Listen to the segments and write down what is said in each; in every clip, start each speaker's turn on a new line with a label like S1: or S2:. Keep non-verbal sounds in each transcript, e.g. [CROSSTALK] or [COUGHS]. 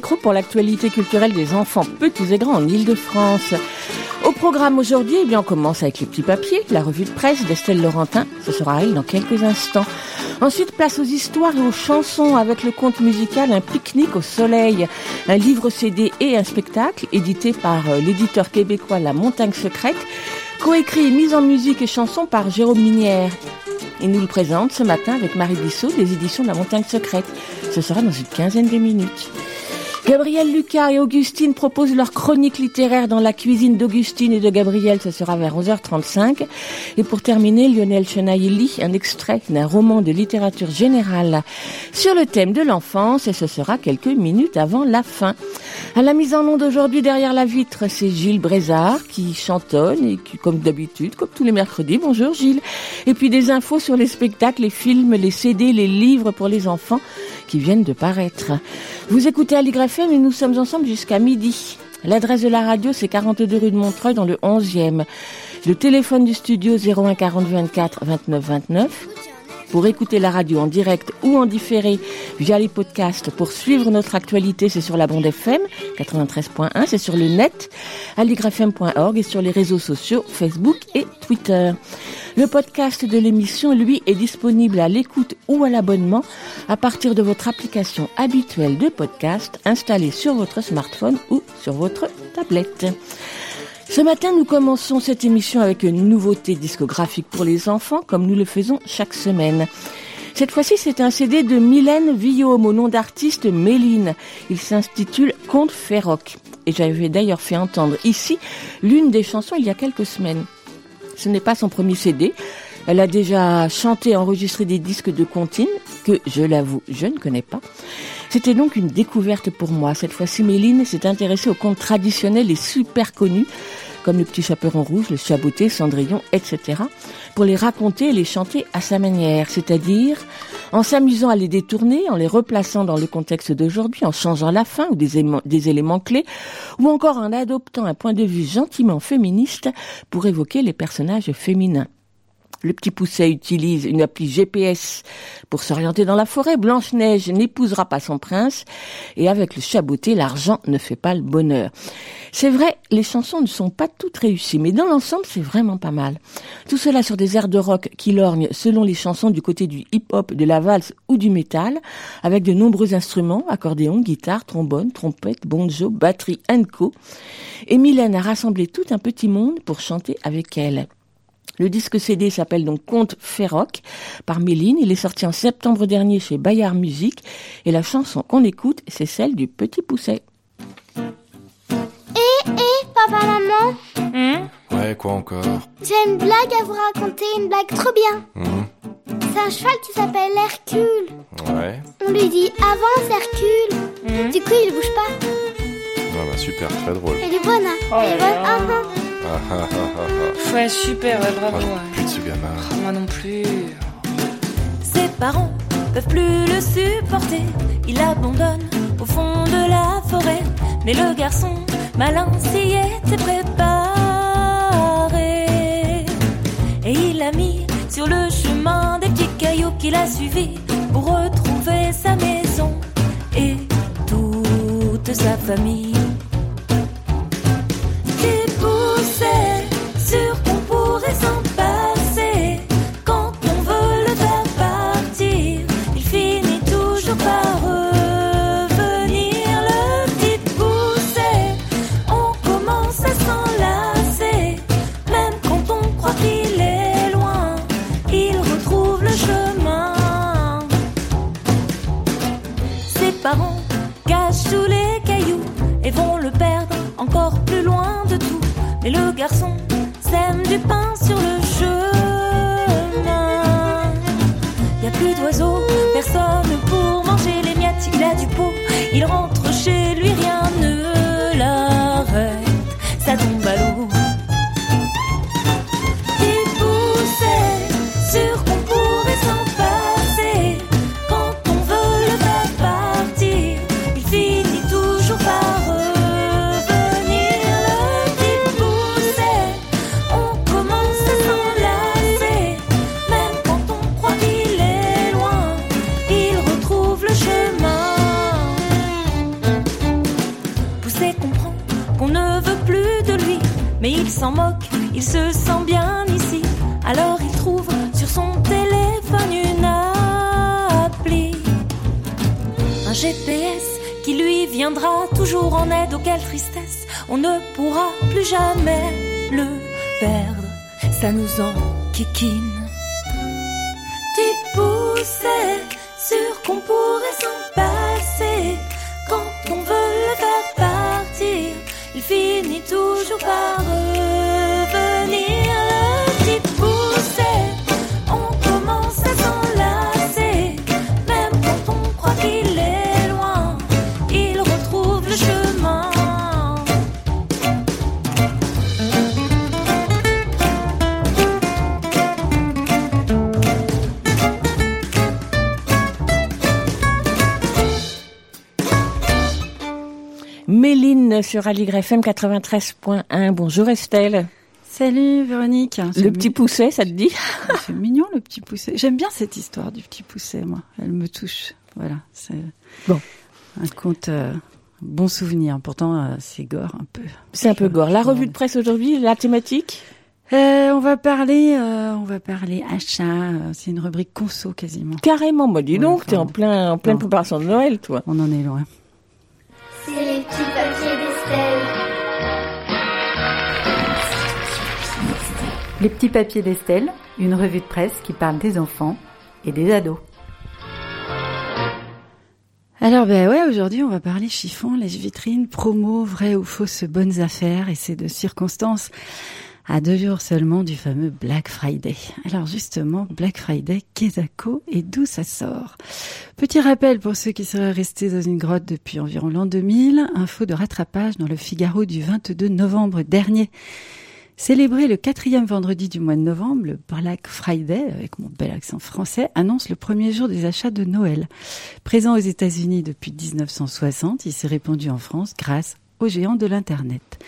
S1: Pour l'actualité culturelle des enfants petits et grands en Ile-de-France. Au programme aujourd'hui, eh bien, on commence avec les petits papiers, la revue de presse d'Estelle Laurentin. Ce sera elle dans quelques instants. Ensuite, place aux histoires et aux chansons avec le conte musical Un pique-nique au soleil, un livre CD et un spectacle édité par euh, l'éditeur québécois La Montagne Secrète, coécrit et mis en musique et chansons par Jérôme Minière. Il nous le présente ce matin avec Marie Bissot des éditions de La Montagne Secrète. Ce sera dans une quinzaine de minutes. Gabriel Lucas et Augustine proposent leur chronique littéraire dans la cuisine d'Augustine et de Gabriel. Ce sera vers 11h35. Et pour terminer, Lionel Chenailly, un extrait d'un roman de littérature générale sur le thème de l'enfance et ce sera quelques minutes avant la fin. À la mise en onde aujourd'hui derrière la vitre, c'est Gilles Brézard qui chantonne et qui, comme d'habitude, comme tous les mercredis, bonjour Gilles. Et puis des infos sur les spectacles, les films, les CD, les livres pour les enfants qui viennent de paraître. Vous écoutez FM et nous sommes ensemble jusqu'à midi. L'adresse de la radio, c'est 42 rue de Montreuil dans le 11e. Le téléphone du studio 01 40 24 29 29 pour écouter la radio en direct ou en différé via les podcasts. Pour suivre notre actualité, c'est sur la bande FM 93.1, c'est sur le net, aligrefm.org et sur les réseaux sociaux Facebook et Twitter. Le podcast de l'émission, lui, est disponible à l'écoute ou à l'abonnement à partir de votre application habituelle de podcast installée sur votre smartphone ou sur votre tablette. Ce matin, nous commençons cette émission avec une nouveauté discographique pour les enfants, comme nous le faisons chaque semaine. Cette fois-ci, c'est un CD de Mylène Villaume au nom d'artiste Méline. Il s'intitule Conte Ferroc. Et j'avais d'ailleurs fait entendre ici l'une des chansons il y a quelques semaines. Ce n'est pas son premier CD. Elle a déjà chanté et enregistré des disques de comptine que, je l'avoue, je ne connais pas. C'était donc une découverte pour moi. Cette fois-ci, Méline s'est intéressée aux contes traditionnels et super connus, comme le petit chaperon rouge, le chaboté, Cendrillon, etc., pour les raconter et les chanter à sa manière, c'est-à-dire en s'amusant à les détourner, en les replaçant dans le contexte d'aujourd'hui, en changeant la fin ou des éléments clés, ou encore en adoptant un point de vue gentiment féministe pour évoquer les personnages féminins. Le petit pousset utilise une appli GPS pour s'orienter dans la forêt. Blanche-Neige n'épousera pas son prince. Et avec le chaboté, l'argent ne fait pas le bonheur. C'est vrai, les chansons ne sont pas toutes réussies, mais dans l'ensemble, c'est vraiment pas mal. Tout cela sur des airs de rock qui lorgnent selon les chansons du côté du hip-hop, de la valse ou du métal, avec de nombreux instruments, accordéon, guitare, trombone, trompette, bonjo, batterie, co. Et Mylène a rassemblé tout un petit monde pour chanter avec elle. Le disque CD s'appelle donc Conte Ferroc par Méline. Il est sorti en septembre dernier chez Bayard Musique et la chanson qu'on écoute, c'est celle du Petit Pousset.
S2: Eh, eh, papa, maman
S3: hum Ouais, quoi encore?
S2: J'ai une blague à vous raconter, une blague trop bien.
S3: Hum
S2: C'est un cheval qui s'appelle Hercule.
S3: Ouais.
S2: On lui dit avance Hercule.
S3: Hum
S2: Du coup, il bouge pas.
S3: Ah bah super, très drôle.
S2: Elle est bonne, hein?
S3: Oh
S2: Elle est bonne. Ah, ah.
S3: Ah, ah, ah,
S4: Ouais, super, ouais, bravo.
S3: Peux plus de ce gamin.
S4: Moi non plus.
S5: Ses parents peuvent plus le supporter. Il abandonne au fond de la forêt. Mais le garçon malin s'y était préparé. Et il a mis sur le chemin des petits cailloux qu'il a suivis pour retrouver sa maison et toute sa famille. mais le garçon sème du pain sur le chemin. Y a plus d'oiseaux, personne pour manger les miettes, il a du pot, il rentre Comprend qu'on ne veut plus de lui. Mais il s'en moque, il se sent bien ici. Alors il trouve sur son téléphone une appli.
S6: Un GPS qui lui viendra toujours en aide. Oh, quelle tristesse, on ne pourra plus jamais le perdre. Ça nous enquiquine.
S1: Sur Aligre FM 93.1. Bonjour Estelle.
S7: Salut Véronique.
S1: Le petit pousset, ça te dit
S7: mi- C'est mignon le petit pousset. J'aime bien cette histoire du petit pousset, moi. Elle me touche. Voilà, c'est
S1: Bon.
S7: un conte, euh, bon souvenir. Pourtant, euh, c'est gore un peu.
S1: C'est un peu gore. La revue de presse aujourd'hui, la thématique
S7: Euh, on va parler, euh, on va parler achat. euh, C'est une rubrique conso quasiment.
S1: Carrément, moi dis
S7: Ouais,
S1: donc,
S7: enfin,
S1: t'es en plein, en pleine préparation de Noël, toi.
S7: On en est loin.
S2: C'est les petits papiers
S8: Les petits papiers d'Estelle, une revue de presse qui parle des enfants et des ados.
S7: Alors ben ouais, aujourd'hui on va parler chiffon, les vitrines, promo, vraies ou fausses bonnes affaires et c'est de circonstances à deux jours seulement du fameux Black Friday. Alors justement, Black Friday, qu'est-ce et d'où ça sort? Petit rappel pour ceux qui seraient restés dans une grotte depuis environ l'an 2000, info de rattrapage dans le Figaro du 22 novembre dernier. Célébrer le quatrième vendredi du mois de novembre, le Black Friday, avec mon bel accent français, annonce le premier jour des achats de Noël. Présent aux États-Unis depuis 1960, il s'est répandu en France grâce aux géants de l'Internet.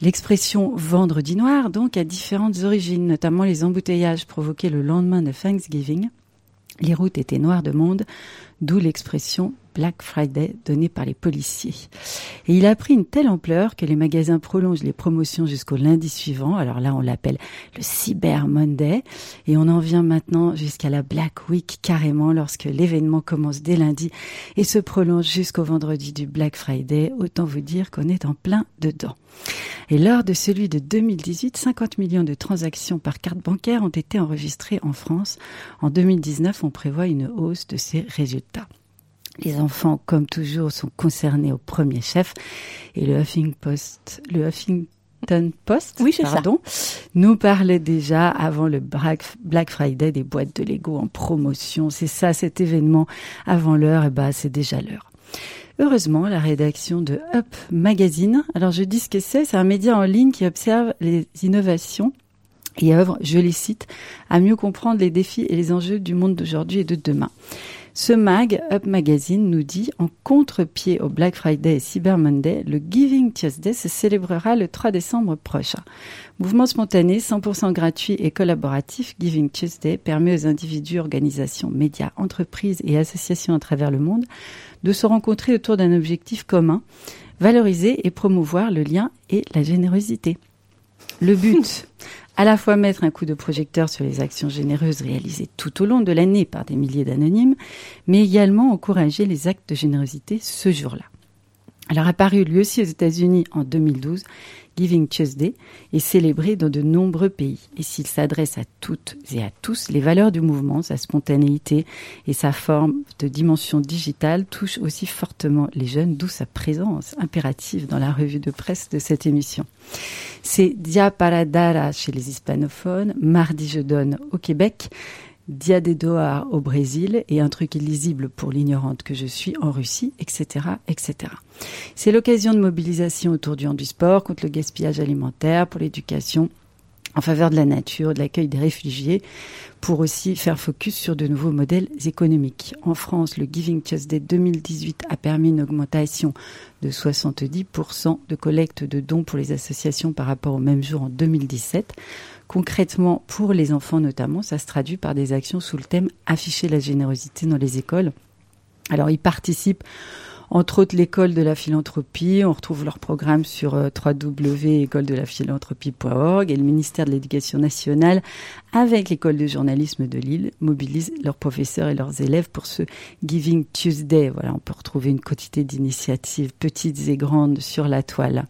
S7: L'expression vendredi noir, donc, a différentes origines, notamment les embouteillages provoqués le lendemain de Thanksgiving. Les routes étaient noires de monde, d'où l'expression Black Friday donnée par les policiers. Et il a pris une telle ampleur que les magasins prolongent les promotions jusqu'au lundi suivant. Alors là, on l'appelle le Cyber Monday. Et on en vient maintenant jusqu'à la Black Week carrément lorsque l'événement commence dès lundi et se prolonge jusqu'au vendredi du Black Friday. Autant vous dire qu'on est en plein dedans. Et lors de celui de 2018, 50 millions de transactions par carte bancaire ont été enregistrées en France. En 2019, on prévoit une hausse de ces résultats. Les enfants, comme toujours, sont concernés au premier chef. Et le Huffington Post, le Huffington Post,
S1: Oui, c'est ça.
S7: pardon, nous parlait déjà avant le Black Friday des boîtes de Lego en promotion. C'est ça, cet événement avant l'heure, et bah, c'est déjà l'heure. Heureusement, la rédaction de Up Magazine, alors je dis ce que c'est, c'est un média en ligne qui observe les innovations et œuvre, je les cite, à mieux comprendre les défis et les enjeux du monde d'aujourd'hui et de demain. Ce mag, Up Magazine, nous dit en contre-pied au Black Friday et Cyber Monday, le Giving Tuesday se célébrera le 3 décembre prochain. Mouvement spontané, 100% gratuit et collaboratif, Giving Tuesday permet aux individus, organisations, médias, entreprises et associations à travers le monde de se rencontrer autour d'un objectif commun, valoriser et promouvoir le lien et la générosité. Le but, à la fois mettre un coup de projecteur sur les actions généreuses réalisées tout au long de l'année par des milliers d'anonymes, mais également encourager les actes de générosité ce jour-là. Alors apparu lui aussi aux États-Unis en 2012, Giving Tuesday est célébré dans de nombreux pays. Et s'il s'adresse à toutes et à tous, les valeurs du mouvement, sa spontanéité et sa forme de dimension digitale touchent aussi fortement les jeunes, d'où sa présence impérative dans la revue de presse de cette émission. C'est Dia Paradara chez les hispanophones, Mardi je donne au Québec, Dia de au Brésil et un truc illisible pour l'ignorante que je suis en Russie, etc., etc. C'est l'occasion de mobilisation autour du handisport, contre le gaspillage alimentaire, pour l'éducation, en faveur de la nature, de l'accueil des réfugiés, pour aussi faire focus sur de nouveaux modèles économiques. En France, le Giving Tuesday 2018 a permis une augmentation de 70% de collecte de dons pour les associations par rapport au même jour en 2017. Concrètement, pour les enfants notamment, ça se traduit par des actions sous le thème Afficher la générosité dans les écoles. Alors, ils participent entre autres l'école de la philanthropie. On retrouve leur programme sur euh, www.école-de-la-philanthropie.org et le ministère de l'Éducation nationale avec l'école de journalisme de Lille mobilise leurs professeurs et leurs élèves pour ce Giving Tuesday. Voilà, on peut retrouver une quantité d'initiatives petites et grandes sur la toile.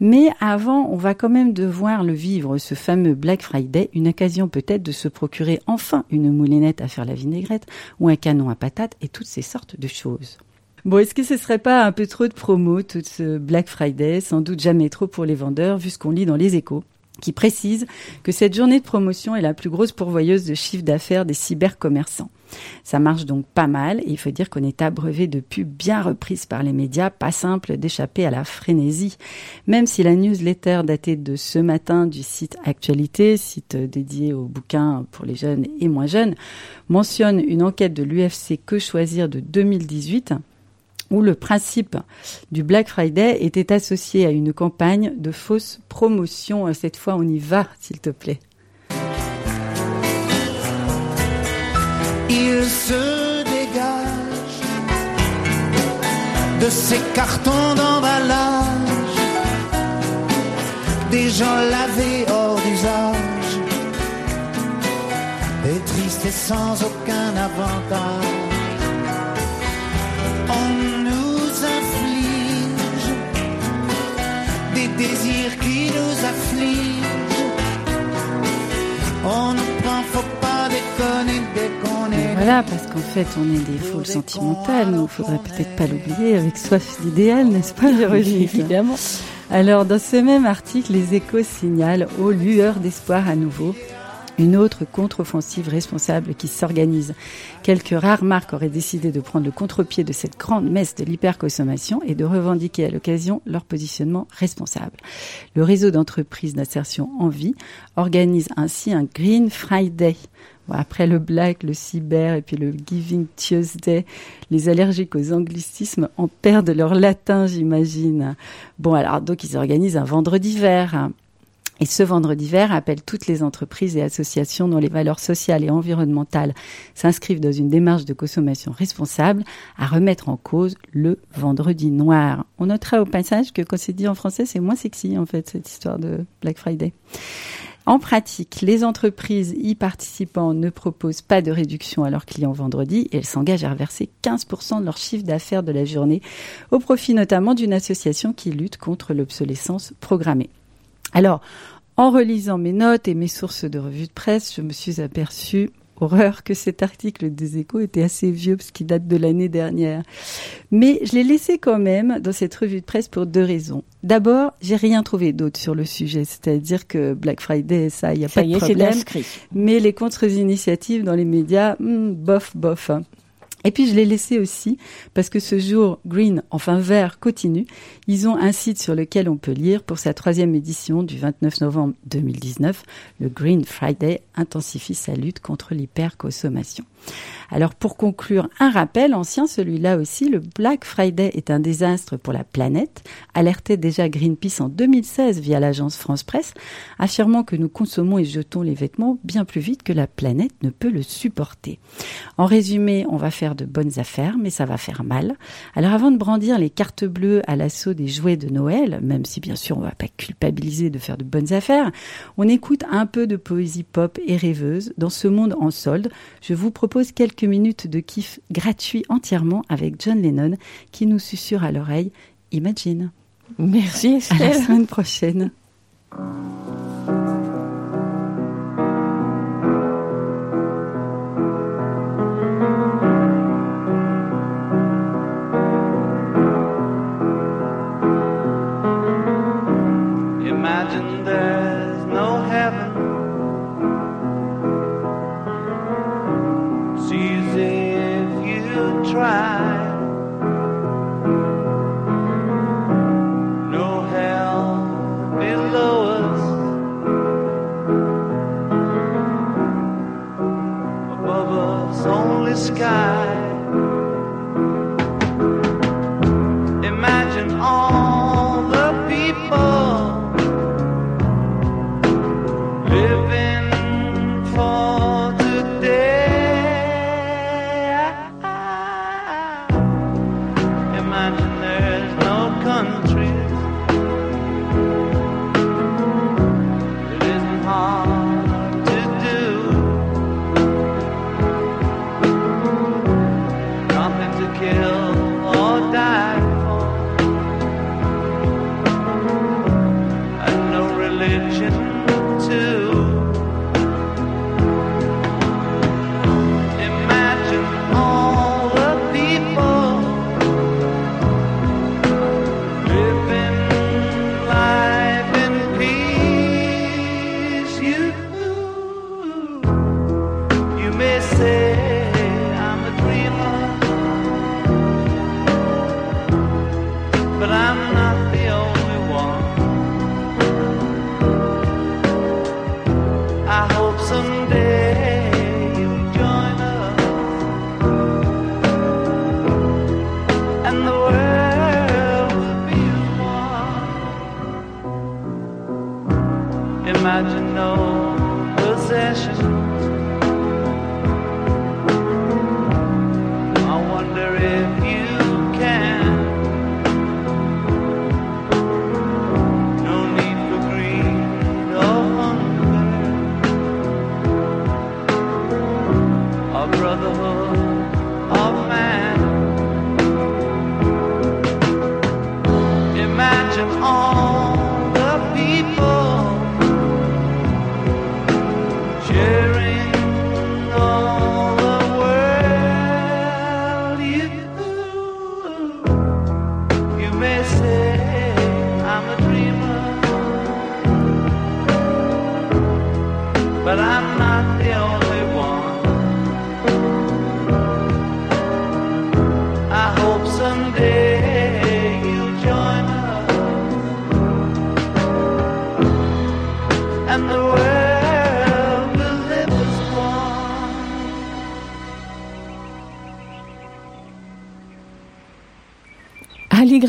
S7: Mais avant, on va quand même devoir le vivre, ce fameux Black Friday, une occasion peut-être de se procurer enfin une moulinette à faire la vinaigrette ou un canon à patates et toutes ces sortes de choses. Bon, est-ce que ce serait pas un peu trop de promo, tout ce Black Friday? Sans doute jamais trop pour les vendeurs, vu ce qu'on lit dans les échos qui précise que cette journée de promotion est la plus grosse pourvoyeuse de chiffre d'affaires des cybercommerçants. Ça marche donc pas mal et il faut dire qu'on est abreuvé de pubs bien reprises par les médias, pas simple d'échapper à la frénésie. Même si la newsletter datée de ce matin du site Actualité, site dédié aux bouquins pour les jeunes et moins jeunes, mentionne une enquête de l'UFC Que choisir de 2018 où le principe du Black Friday était associé à une campagne de fausse promotion. Cette fois, on y va, s'il te plaît.
S9: Il se dégage de ces cartons d'emballage, des gens lavés hors d'usage, et tristes et sans aucun avantage. Des désirs qui nous affligent. On nous prend, faut pas déconner dès qu'on est.
S7: Voilà, parce qu'en fait, on est des foules sentimentales, mais il faudrait peut-être pas l'oublier, avec soif d'idéal, n'est-ce pas, Véronique [LAUGHS]
S1: Évidemment.
S7: Alors, dans ce même article, les échos signalent, aux lueurs d'espoir à nouveau, une autre contre-offensive responsable qui s'organise. Quelques rares marques auraient décidé de prendre le contre-pied de cette grande messe de l'hyperconsommation et de revendiquer à l'occasion leur positionnement responsable. Le réseau d'entreprises d'insertion en vie organise ainsi un Green Friday. Après le Black, le Cyber et puis le Giving Tuesday, les allergiques aux anglicismes en perdent leur latin, j'imagine. Bon, alors donc ils organisent un vendredi vert. Et ce vendredi vert appelle toutes les entreprises et associations dont les valeurs sociales et environnementales s'inscrivent dans une démarche de consommation responsable à remettre en cause le vendredi noir. On notera au passage que quand c'est dit en français, c'est moins sexy en fait cette histoire de Black Friday. En pratique, les entreprises y participant ne proposent pas de réduction à leurs clients vendredi et elles s'engagent à reverser 15% de leur chiffre d'affaires de la journée au profit notamment d'une association qui lutte contre l'obsolescence programmée. Alors, en relisant mes notes et mes sources de revues de presse, je me suis aperçue, horreur, que cet article des échos était assez vieux parce qu'il date de l'année dernière. Mais je l'ai laissé quand même dans cette revue de presse pour deux raisons. D'abord, j'ai rien trouvé d'autre sur le sujet, c'est-à-dire que Black Friday, ça, il n'y a
S1: Ça
S7: pas
S1: y
S7: de
S1: est,
S7: problème. Mais les contre-initiatives dans les médias, hmm, bof, bof. hein. Et puis je l'ai laissé aussi parce que ce jour green, enfin vert, continue. Ils ont un site sur lequel on peut lire pour sa troisième édition du 29 novembre 2019. Le Green Friday intensifie sa lutte contre l'hyperconsommation. Alors pour conclure, un rappel ancien, celui-là aussi, le Black Friday est un désastre pour la planète, alertait déjà Greenpeace en 2016 via l'agence France Presse, affirmant que nous consommons et jetons les vêtements bien plus vite que la planète ne peut le supporter. En résumé, on va faire de bonnes affaires, mais ça va faire mal. Alors avant de brandir les cartes bleues à l'assaut des jouets de Noël, même si bien sûr on va pas culpabiliser de faire de bonnes affaires, on écoute un peu de poésie pop et rêveuse dans ce monde en solde. Je vous propose quelques minutes de kiff gratuit entièrement avec John Lennon qui nous susurre à l'oreille Imagine.
S1: Merci
S7: À la semaine prochaine.
S10: Try. No hell below us. Above us, only sky.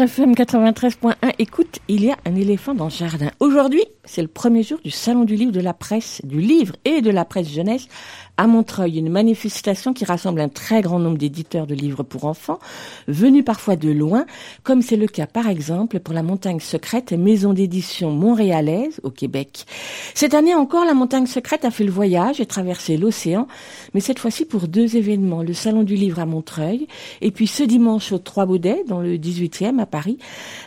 S1: FM 93.1, écoute, il y a un éléphant dans le jardin. Aujourd'hui, c'est le premier jour du Salon du livre de la presse, du livre et de la presse jeunesse à Montreuil, une manifestation qui rassemble un très grand nombre d'éditeurs de livres pour enfants, venus parfois de loin, comme c'est le cas par exemple pour la Montagne Secrète, maison d'édition montréalaise au Québec. Cette année encore, la Montagne Secrète a fait le voyage et traversé l'océan, mais cette fois-ci pour deux événements, le Salon du livre à Montreuil, et puis ce dimanche au Trois Baudets, dans le 18e à Paris,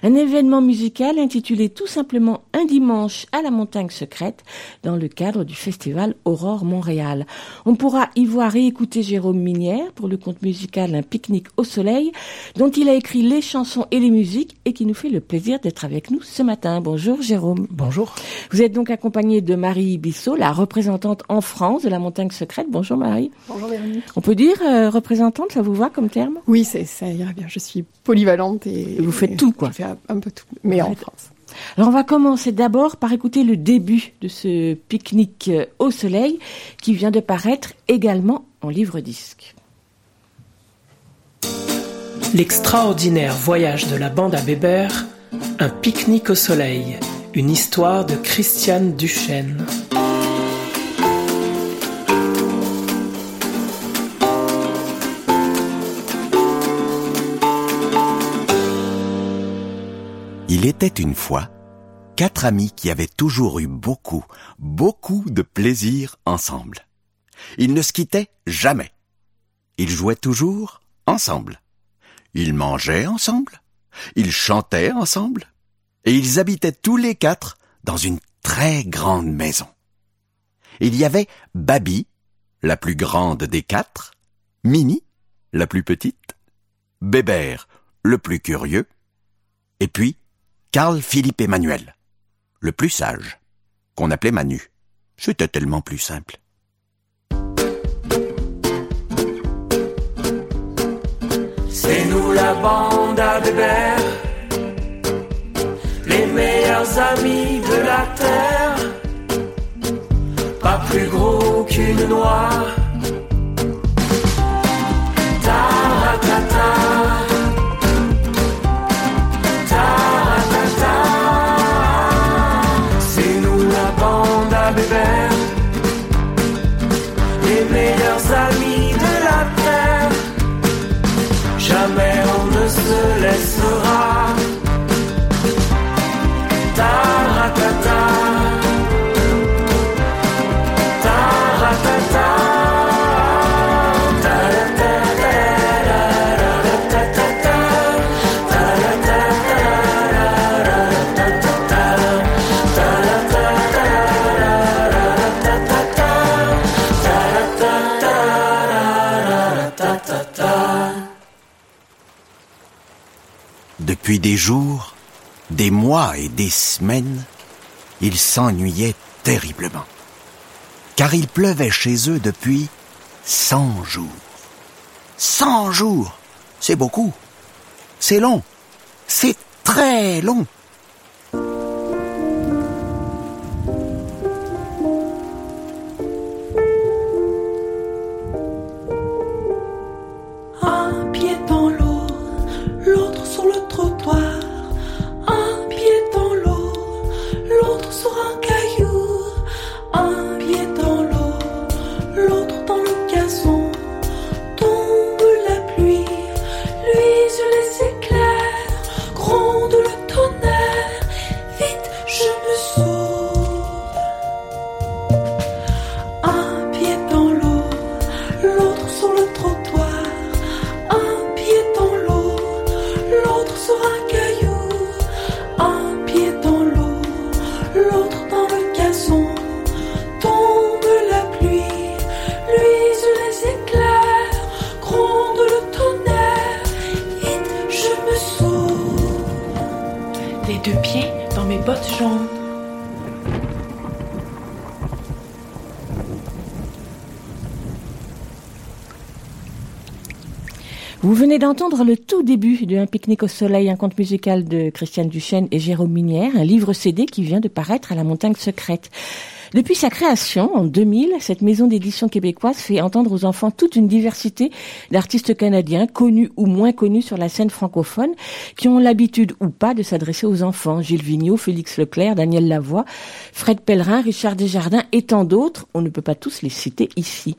S1: un événement musical intitulé tout simplement Un dimanche à la Montagne Secrète, dans le cadre du festival Aurore Montréal. On pourra y voir et écouter Jérôme Minière pour le conte musical Un pique-nique au soleil, dont il a écrit les chansons et les musiques et qui nous fait le plaisir d'être avec nous ce matin. Bonjour Jérôme.
S11: Bonjour.
S1: Vous êtes donc accompagné de Marie Bissot, la représentante en France de la Montagne Secrète. Bonjour Marie.
S11: Bonjour Véronique.
S1: On peut dire euh, représentante, ça vous va comme terme?
S11: Oui, c'est- ça ira bien. Je suis polyvalente et...
S1: Vous faites tout, quoi.
S11: Je fais un- peu tout, mais en France.
S1: Alors on va commencer d'abord par écouter le début de ce pique-nique euh, au soleil qui vient de paraître également en livre-disque.
S12: L'extraordinaire voyage de la bande à Bébert, un pique-nique au soleil, une histoire de Christiane Duchesne.
S13: Il était une fois quatre amis qui avaient toujours eu beaucoup, beaucoup de plaisir ensemble. Ils ne se quittaient jamais. Ils jouaient toujours ensemble. Ils mangeaient ensemble. Ils chantaient ensemble. Et ils habitaient tous les quatre dans une très grande maison. Il y avait Babi, la plus grande des quatre, Mini, la plus petite, Bébert, le plus curieux, et puis Carl Philippe Emmanuel, le plus sage, qu'on appelait Manu. C'était tellement plus simple.
S12: C'est nous la bande à Bébert, les meilleurs amis de la terre, pas plus gros qu'une noix.
S13: Depuis des jours, des mois et des semaines, ils s'ennuyaient terriblement. Car il pleuvait chez eux depuis cent jours. Cent jours C'est beaucoup. C'est long. C'est très long.
S1: D'entendre le tout début de Un pique-nique au soleil, un conte musical de Christiane Duchesne et Jérôme Minière, un livre CD qui vient de paraître à la montagne secrète. Depuis sa création, en 2000, cette maison d'édition québécoise fait entendre aux enfants toute une diversité d'artistes canadiens, connus ou moins connus sur la scène francophone, qui ont l'habitude ou pas de s'adresser aux enfants. Gilles Vigneault, Félix Leclerc, Daniel Lavoie, Fred Pellerin, Richard Desjardins et tant d'autres. On ne peut pas tous les citer ici.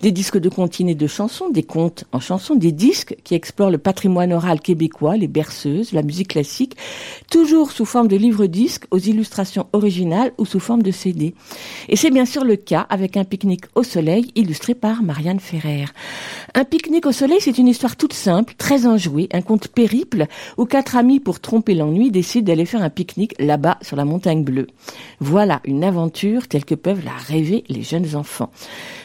S1: Des disques de comptines et de chansons, des contes en chansons, des disques qui explorent le patrimoine oral québécois, les berceuses, la musique classique, toujours sous forme de livres-disques aux illustrations originales ou sous forme de CD. Et c'est bien sûr le cas avec un pique-nique au soleil illustré par Marianne Ferrer. Un pique-nique au soleil, c'est une histoire toute simple, très enjouée, un conte périple où quatre amis, pour tromper l'ennui, décident d'aller faire un pique-nique là-bas sur la montagne bleue. Voilà une aventure telle que peuvent la rêver les jeunes enfants.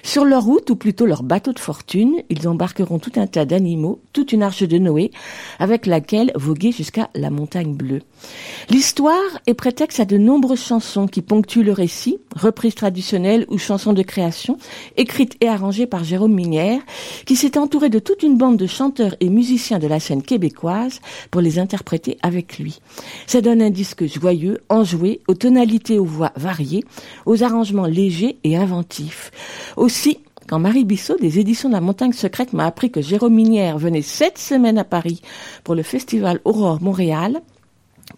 S1: Sur leur route, ou plutôt leur bateau de fortune, ils embarqueront tout un tas d'animaux, toute une arche de Noé, avec laquelle voguer jusqu'à la montagne bleue. L'histoire est prétexte à de nombreuses chansons qui ponctuent le récit, reprises traditionnelles ou chansons de création, écrites et arrangées par Jérôme Minière, qui s'est entouré de toute une bande de chanteurs et musiciens de la scène québécoise pour les interpréter avec lui. Ça donne un disque joyeux, enjoué, aux tonalités aux voix variées, aux arrangements légers et inventifs. Aussi, quand Marie Bissot des éditions de la Montagne Secrète m'a appris que Jérôme Minière venait cette semaine à Paris pour le festival Aurore Montréal,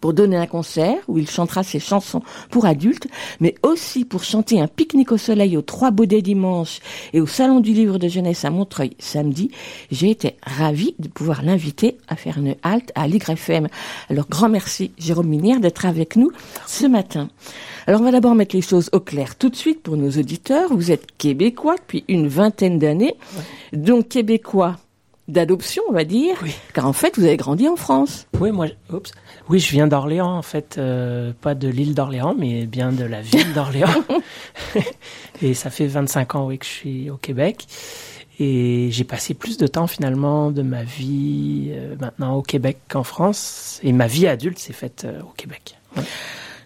S1: pour donner un concert où il chantera ses chansons pour adultes, mais aussi pour chanter un pique-nique au soleil au Trois Baudets dimanche et au Salon du Livre de Jeunesse à Montreuil samedi, j'ai été ravie de pouvoir l'inviter à faire une halte à l'YFM. Alors grand merci Jérôme Minière d'être avec nous ce matin. Alors on va d'abord mettre les choses au clair tout de suite pour nos auditeurs. Vous êtes québécois depuis une vingtaine d'années, donc québécois d'adoption, on va dire, car en fait, vous avez grandi en France.
S14: Oui, moi, oups. Oui, je viens d'Orléans, en fait, euh, pas de l'île d'Orléans, mais bien de la ville d'Orléans. [LAUGHS] [LAUGHS] et ça fait 25 ans, oui, que je suis au Québec. Et j'ai passé plus de temps, finalement, de ma vie euh, maintenant au Québec qu'en France. Et ma vie adulte s'est faite euh, au Québec. Ouais.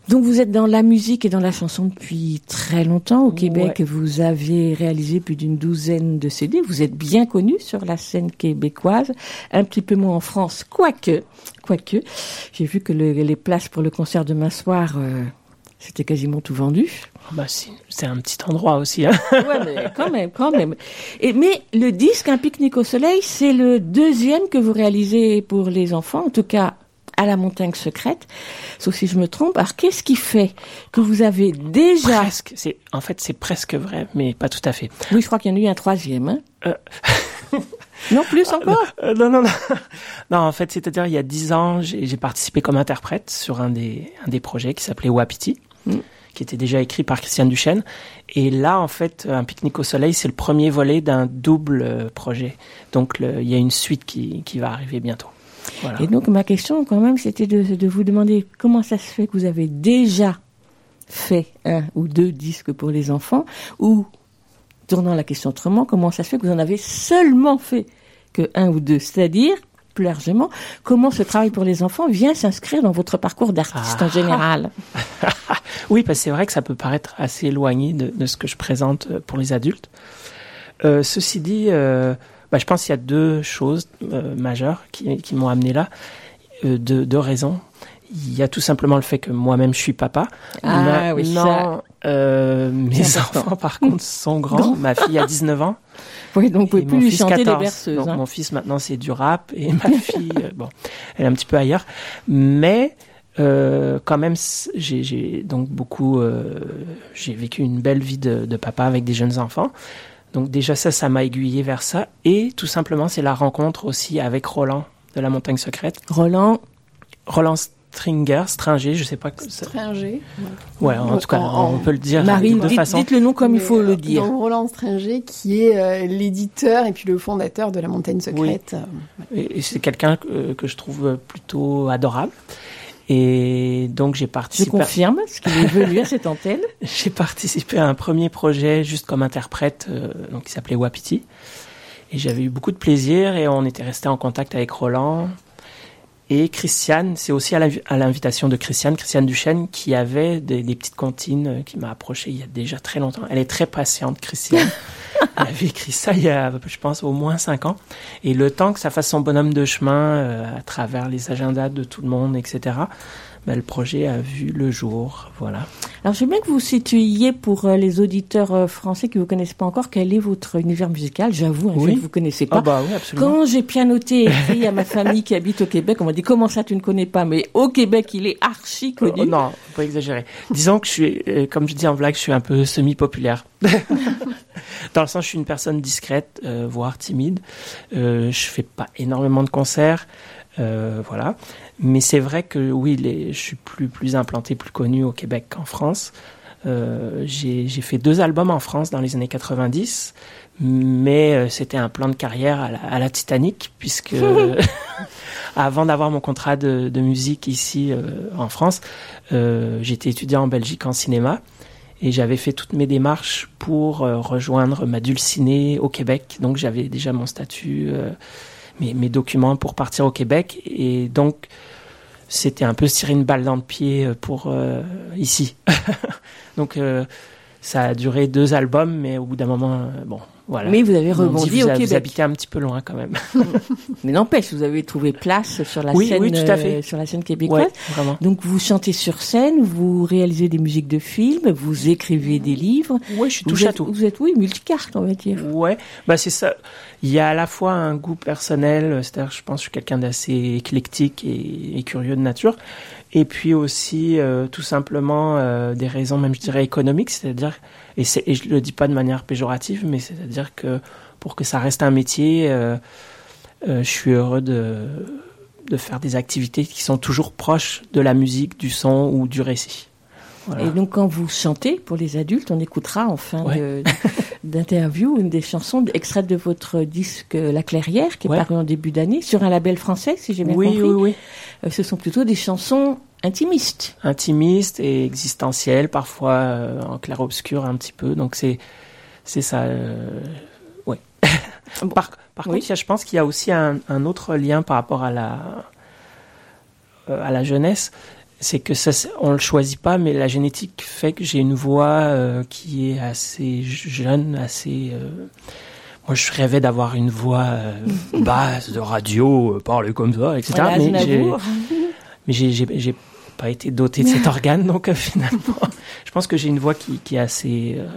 S1: Donc vous êtes dans la musique et dans la chanson depuis très longtemps au Québec. Ouais. Vous avez réalisé plus d'une douzaine de CD. Vous êtes bien connu sur la scène québécoise, un petit peu moins en France, quoique, quoique. J'ai vu que le, les places pour le concert demain soir, euh, c'était quasiment tout vendu.
S14: Bah c'est un petit endroit aussi. Hein.
S1: ouais, mais quand même, quand même. Et, mais le disque Un pique-nique au soleil, c'est le deuxième que vous réalisez pour les enfants, en tout cas à la montagne secrète, sauf si je me trompe. Alors, qu'est-ce qui fait que vous avez déjà...
S14: Presque, c'est, en fait, c'est presque vrai, mais pas tout à fait.
S1: Oui, je crois qu'il y en a eu un troisième. Hein euh... [LAUGHS] non, plus encore?
S14: Euh, Non, non, non. Non, en fait, c'est-à-dire, il y a dix ans, j'ai, participé comme interprète sur un des, un des projets qui s'appelait Wapiti. Mm qui était déjà écrit par Christiane Duchesne. Et là, en fait, Un pique-nique au soleil, c'est le premier volet d'un double projet. Donc, le, il y a une suite qui, qui va arriver bientôt.
S1: Voilà. Et donc ma question quand même, c'était de, de, vous demander comment ça se fait que vous avez déjà fait un ou deux disques pour les enfants, ou tournant la question autrement, comment ça se fait que vous en avez seulement fait que un ou deux, c'est-à-dire plus largement, comment ce travail pour les enfants vient s'inscrire dans votre parcours d'artiste ah. en général? [LAUGHS]
S14: Oui, parce que c'est vrai que ça peut paraître assez éloigné de, de, ce que je présente pour les adultes. Euh, ceci dit, euh, bah, je pense qu'il y a deux choses euh, majeures qui, qui m'ont amené là, euh, deux, deux, raisons. Il y a tout simplement le fait que moi-même je suis papa.
S1: Ah oui,
S14: non, euh, mes enfants par contre sont [LAUGHS] grands. Grand. Ma fille a 19 ans.
S1: Oui, donc vous pouvez plus lui chanter 14. des berceuses.
S14: Donc
S1: hein.
S14: mon fils maintenant c'est du rap et ma [LAUGHS] fille, euh, bon, elle est un petit peu ailleurs. Mais euh, quand même, j'ai donc beaucoup, euh, j'ai vécu une belle vie de, de, papa avec des jeunes enfants. Donc déjà ça, ça m'a aiguillé vers ça. Et tout simplement, c'est la rencontre aussi avec Roland de la Montagne Secrète.
S1: Roland
S14: Roland Stringer, Stringer, je sais pas.
S11: Stringer.
S14: Ouais, en tout cas, on, on peut le dire
S1: Marie,
S14: de deux
S1: dites, le nom comme il faut le dire.
S11: Donc Roland Stringer, qui est euh, l'éditeur et puis le fondateur de la Montagne Secrète.
S14: Oui. Et, et c'est quelqu'un que, que, je trouve plutôt adorable. Et donc j'ai participé.
S1: Je confirme, ce qu'il est venu à cette antenne. [LAUGHS]
S14: j'ai participé à un premier projet juste comme interprète, euh, donc qui s'appelait Wapiti. Et j'avais eu beaucoup de plaisir et on était resté en contact avec Roland. Et Christiane, c'est aussi à l'invitation de Christiane, Christiane Duchesne, qui avait des, des petites comptines qui m'a approché il y a déjà très longtemps. Elle est très patiente, Christiane. [LAUGHS] il avait écrit ça il y a, je pense, au moins cinq ans. Et le temps que ça fasse son bonhomme de chemin euh, à travers les agendas de tout le monde, etc., ben, le projet a vu le jour. Voilà.
S1: Alors, j'aime bien que vous situiez pour euh, les auditeurs euh, français qui ne vous connaissent pas encore, quel est votre univers musical? J'avoue, je
S14: Oui.
S1: ne vous connaissez pas.
S14: Ah bah oui, absolument.
S1: Quand j'ai pianoté et écrit à ma famille qui habite au Québec, on m'a dit comment ça tu ne connais pas? Mais au Québec, il est archi connu.
S14: Oh, non, faut pas exagérer. Disons que je suis, euh, comme je dis en blague, je suis un peu semi-populaire. [LAUGHS] Dans le sens, je suis une personne discrète, euh, voire timide. Euh, je fais pas énormément de concerts, euh, voilà. Mais c'est vrai que oui, les, je suis plus plus implanté, plus connu au Québec qu'en France. Euh, j'ai fait deux albums en France dans les années 90, mais euh, c'était un plan de carrière à la, à la Titanic, puisque [LAUGHS] [LAUGHS] avant d'avoir mon contrat de, de musique ici euh, en France, euh, j'étais étudiant en Belgique en cinéma et j'avais fait toutes mes démarches pour rejoindre ma dulcinée au Québec. Donc j'avais déjà mon statut, mes, documents pour partir au Québec et donc c'était un peu tirer une balle dans le pied euh, pour euh, ici. [LAUGHS] donc euh, ça a duré deux albums, mais au bout d'un moment, bon, voilà.
S1: Mais vous avez
S14: dit,
S1: rebondi
S14: vous,
S1: au
S14: a- vous
S1: Québec.
S14: habitez un petit peu loin quand même. [LAUGHS]
S1: Mais n'empêche, vous avez trouvé place sur la
S14: Oui,
S1: scène,
S14: oui, tout à fait.
S1: euh, sur la scène québécoise.
S14: Ouais, vraiment.
S1: Donc vous chantez sur scène, vous réalisez des musiques de films, vous écrivez des livres.
S14: Oui, je suis
S1: Vous
S14: touche à
S1: êtes-
S14: tout.
S1: Vous êtes oui multicarte, on va dire.
S14: Ouais, bah c'est ça. Il y a à la fois un goût personnel, c'est-à-dire je pense que je suis quelqu'un d'assez éclectique et, et curieux de nature, et puis aussi euh, tout simplement euh, des raisons même je dirais économiques, c'est-à-dire et, et je le dis pas de manière péjorative, mais c'est-à-dire que pour que ça reste un métier, euh, euh, je suis heureux de de faire des activités qui sont toujours proches de la musique, du son ou du récit. Voilà.
S1: Et donc quand vous chantez pour les adultes, on écoutera en fin
S14: Ouais.
S1: de- [LAUGHS] d'interview une des chansons extraites de votre disque La Clairière, qui est
S14: Ouais.
S1: paru en début d'année, sur un label français, si j'ai bien
S14: oui,
S1: compris.
S14: oui, oui.
S1: Euh, Ce sont plutôt des chansons intimistes.
S14: intimiste et existentiel, parfois euh, en clair-obscur un petit peu. Donc c'est c'est ça. euh, ouais. par par
S1: Oui.
S14: contre, je pense qu'il y a aussi un, un autre lien par rapport à la euh, à la jeunesse. C'est que ça, on le choisit pas, mais la génétique fait que j'ai une voix euh, qui est assez jeune, assez. moi, je rêvais d'avoir une voix [LAUGHS] basse de radio, parler comme ça, etc.
S1: Voilà,
S14: mais j'ai [LAUGHS] pas été doté de cet [LAUGHS] organe, donc euh, finalement, je pense que j'ai une voix qui, qui est assez euh,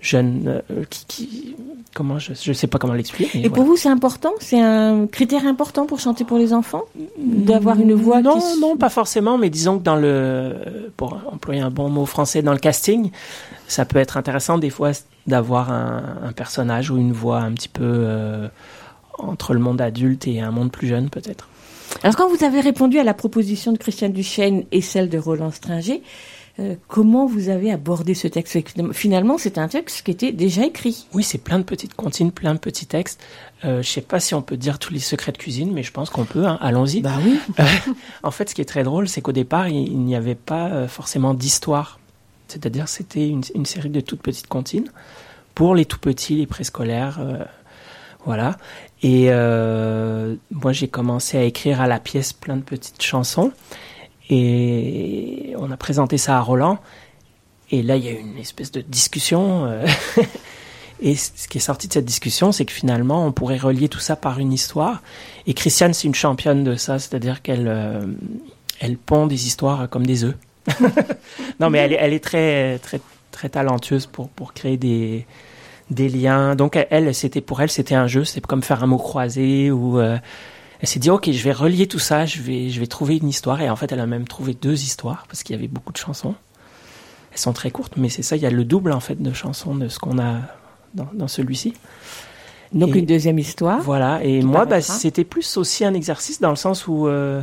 S14: jeune, euh, qui, qui comment je je sais pas comment l'expliquer.
S1: Et pour vous, c'est important? C'est un critère important pour chanter pour les enfants? D'avoir une voix
S14: non
S1: qui...
S14: non pas forcément, mais disons que dans le pour employer un bon mot français dans le casting, ça peut être intéressant des fois d'avoir un, un personnage ou une voix un petit peu entre le monde adulte et un monde plus jeune peut-être.
S1: Alors quand vous avez répondu à la proposition de Christiane Duchesne et celle de Roland Stringer, euh, comment vous avez abordé ce texte? Finalement, c'est un texte qui était déjà écrit.
S14: Oui, c'est plein de petites comptines, plein de petits textes. Euh, je sais pas si on peut dire tous les secrets de cuisine, mais je pense qu'on peut. hein. Allons-y.
S1: Bah oui. [LAUGHS]
S14: en fait, ce qui est très drôle, c'est qu'au départ, il, il n'y avait pas euh, forcément d'histoire. C'est-à-dire, c'était une, une série de toutes petites comptines pour les tout petits, les préscolaires, euh, voilà. Et euh, moi, j'ai commencé à écrire à la pièce plein de petites chansons. Et on a présenté ça à Roland. Et là, il y a eu une espèce de discussion. euh, [LAUGHS] et ce qui est sorti de cette discussion, c'est que finalement, on pourrait relier tout ça par une histoire. Et Christiane, c'est une championne de ça, c'est-à-dire qu'elle euh, elle pond des histoires comme des œufs. [LAUGHS] non, mais elle, est- elle est très, très, très talentueuse pour, pour créer des, des liens. Donc, elle- c'était pour elle, c'était un jeu, c'était comme faire un mot croisé ou. euh, elle s'est dit, ok, je vais relier tout ça, je vais, je vais trouver une histoire. Et en fait, elle a même trouvé deux histoires parce qu'il y avait beaucoup de chansons. Elles sont très courtes, mais c'est ça, il y a le double en fait de chansons de ce qu'on a dans, dans celui-ci.
S1: Donc
S14: Et-
S1: une deuxième histoire.
S14: Voilà, et moi, bah, c'était plus aussi un exercice dans le sens où euh,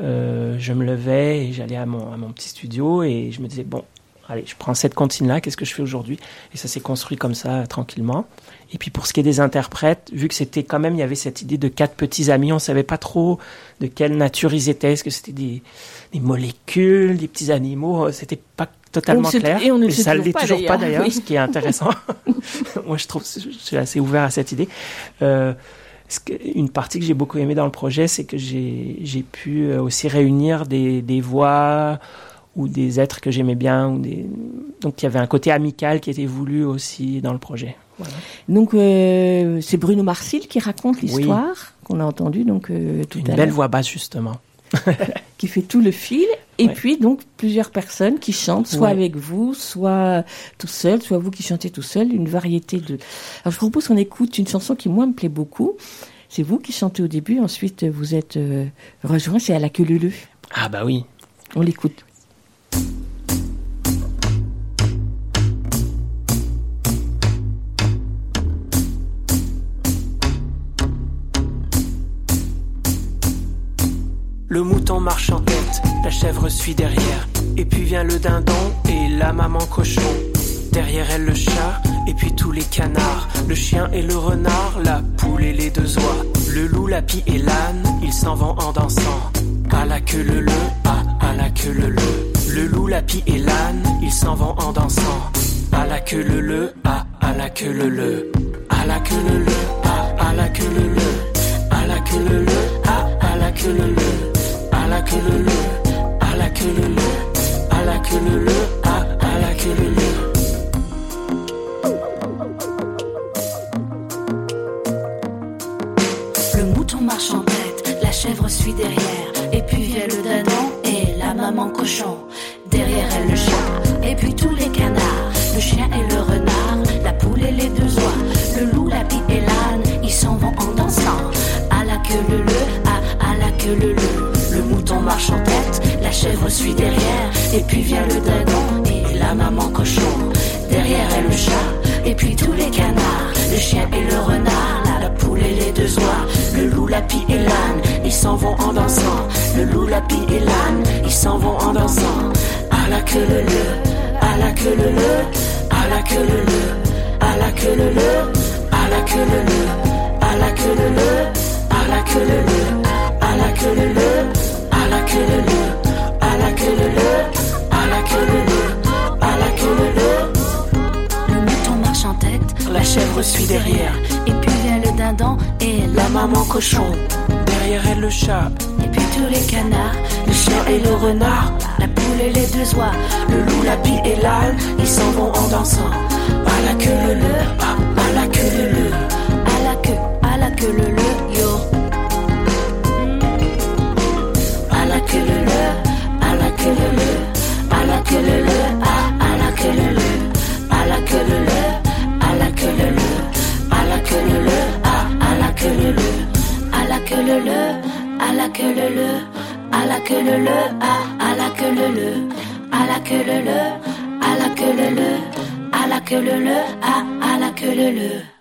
S14: euh, je me levais et j'allais à mon, à mon petit studio et je me disais, bon, allez, je prends cette comptine-là, qu'est-ce que je fais aujourd'hui? Et ça s'est construit comme ça, tranquillement. Et puis pour ce qui est des interprètes, vu que c'était quand même, il y avait cette idée de quatre petits amis, on savait pas trop de quelle nature ils étaient, est-ce que c'était des, des molécules, des petits animaux, euh, c'était pas totalement
S1: ne
S14: clair.
S1: et on ne sait
S14: ça
S1: toujours
S14: l'est
S1: pas,
S14: toujours pas
S1: d'ailleurs. Oui.
S14: ce qui est [LAUGHS] intéressant. [LAUGHS] Moi, je trouve, je suis assez ouvert à cette idée. Euh, une partie que j'ai beaucoup aimé dans le projet, c'est que j'ai pu euh, aussi réunir des, des voix ou des êtres que j'aimais bien. Ou des... Donc il y avait un côté amical qui était voulu aussi dans le projet.
S1: Donc euh, c'est Bruno Marsil qui raconte l'histoire qu'on a entendue donc euh, tout
S14: Une
S1: à
S14: belle voix basse, justement. [LAUGHS] [LAUGHS]
S1: qui fait tout le fil, et
S14: Ouais.
S1: puis donc plusieurs personnes qui chantent, soit
S14: Ouais.
S1: avec vous, soit tout seul, soit vous qui chantez tout seul, une variété de. Alors je propose qu'on écoute une chanson qui moi me plaît beaucoup. C'est vous qui chantez au début, ensuite vous êtes euh, rejoint, c'est à la queue leu.
S14: Ah bah oui.
S1: On l'écoute.
S12: Le mouton marche en tête, la chèvre suit derrière. Et puis vient le dindon et la maman cochon. Derrière elle le chat, et puis tous les canards. Le chien et le renard, la poule et les deux oies. Le loup, la pie et l'âne, ils s'en vont en dansant. À la queue le le, à, à la queue le le. Le loup, la pie et l'âne, ils s'en vont en dansant. À la queue le le, à, à la queue le le. À la queue le le, à, à la queue le le. À la queue le le, à, à la queue le le. La queue le le, à la queue le le. À la queue le le, à, à la queue le le.
S6: Marche en tête, la chèvre suit derrière. Et puis vient le dindon et la maman cochon. la chèvre suit derrière, et puis vient le dindon et la maman cochon. Derrière est le chat, et puis tous les canards, le chien et le renard, la poule et les deux oies, le loup, la pie et l'âne, ils s'en vont en dansant. Le loup, la pie et l'âne, ils s'en vont en dansant. À la queue le le, à la queue le le, à la queue le le, à la queue le le, à la queue le le, à la queue le le, à la queue le le, à la queue le le queue le le, à la queue le le, à la queue le le, à la queue le le. Le mouton marche en tête, la chèvre suit derrière. Et puis vient le dindon et la maman cochon.
S12: Derrière elle le chat,
S6: Et puis tous les canards, le chien et le renard, la poule et les deux oies, le loup, la pie et l'âne, ils s'en vont en dansant. À la queue le le, à, à la queue le le, à la queue, à la queue le le, queue le le, à la queue le le, à, à la queue le le, à la queue le le, à la queue le le, à la queue le le, à, à la queue le le, à la queue le le, à la queue le le, à la queue le le, à, à la queue le le, à la queue le le, à la queue le le, à la queue le le, à, la queue le le.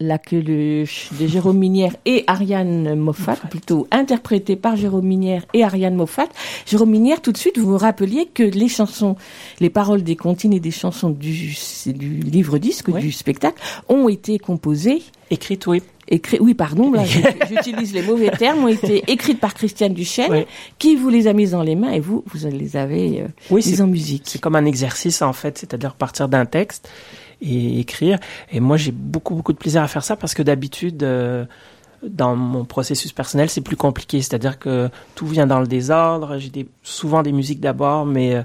S1: La queuluche de Jérôme Minière et Ariane Moffat, plutôt interprété par Jérôme Minière et Ariane Moffat. Jérôme Minière, tout de suite, vous vous rappeliez que les chansons, les paroles des comptines et des chansons du, du livre disque, du spectacle, ont été composées.
S14: Écrites, oui.
S1: Oui, pardon, j'utilise les mauvais termes, ont été écrites par Christiane Duchesne,
S14: Oui.
S1: qui vous les a mises dans les mains et vous, vous les avez euh,
S14: Oui,
S1: mises en musique.
S14: C'est comme un exercice en fait, c'est-à-dire partir d'un texte et écrire. Et moi, j'ai beaucoup beaucoup de plaisir à faire ça parce que d'habitude, euh, dans mon processus personnel, c'est plus compliqué. C'est-à-dire que tout vient dans le désordre. J'ai des, souvent des musiques d'abord, mais euh,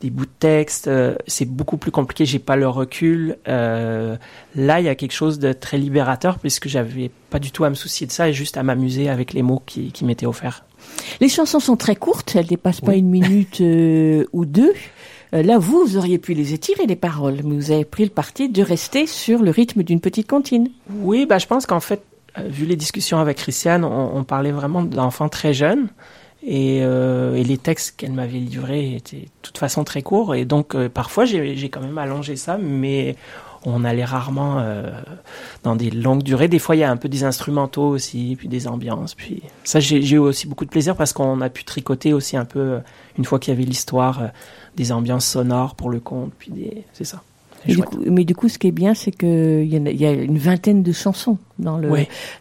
S14: des bouts de texte, euh, c'est beaucoup plus compliqué. J'ai pas le recul. Là, il y a quelque chose de très libérateur puisque j'avais pas du tout à me soucier de ça et juste à m'amuser avec les mots qui, qui m'étaient offerts.
S1: Les chansons sont très courtes, elles dépassent pas une minute ou deux. Euh, là, vous, vous auriez pu les étirer, les paroles, mais vous avez pris le parti de rester sur le rythme d'une petite comptine.
S14: Oui, bah, je pense qu'en fait, euh, vu les discussions avec Christiane, on, parlait vraiment d'enfants très jeunes. Et, euh, et les textes qu'elle m'avait livrés étaient de toute façon très courts. Et donc, parfois, j'ai quand même allongé ça, mais on allait rarement euh, dans des longues durées. Des fois, il y a un peu des instrumentaux aussi, puis des ambiances. Puis ça, j'ai eu aussi beaucoup de plaisir parce qu'on a pu tricoter aussi un peu, euh, une fois qu'il y avait l'histoire, euh, des ambiances sonores pour le conte. Puis des... c'est ça.
S1: Et du coup- mais du coup, ce qui est bien, c'est qu'il y, y a une vingtaine de chansons dans le,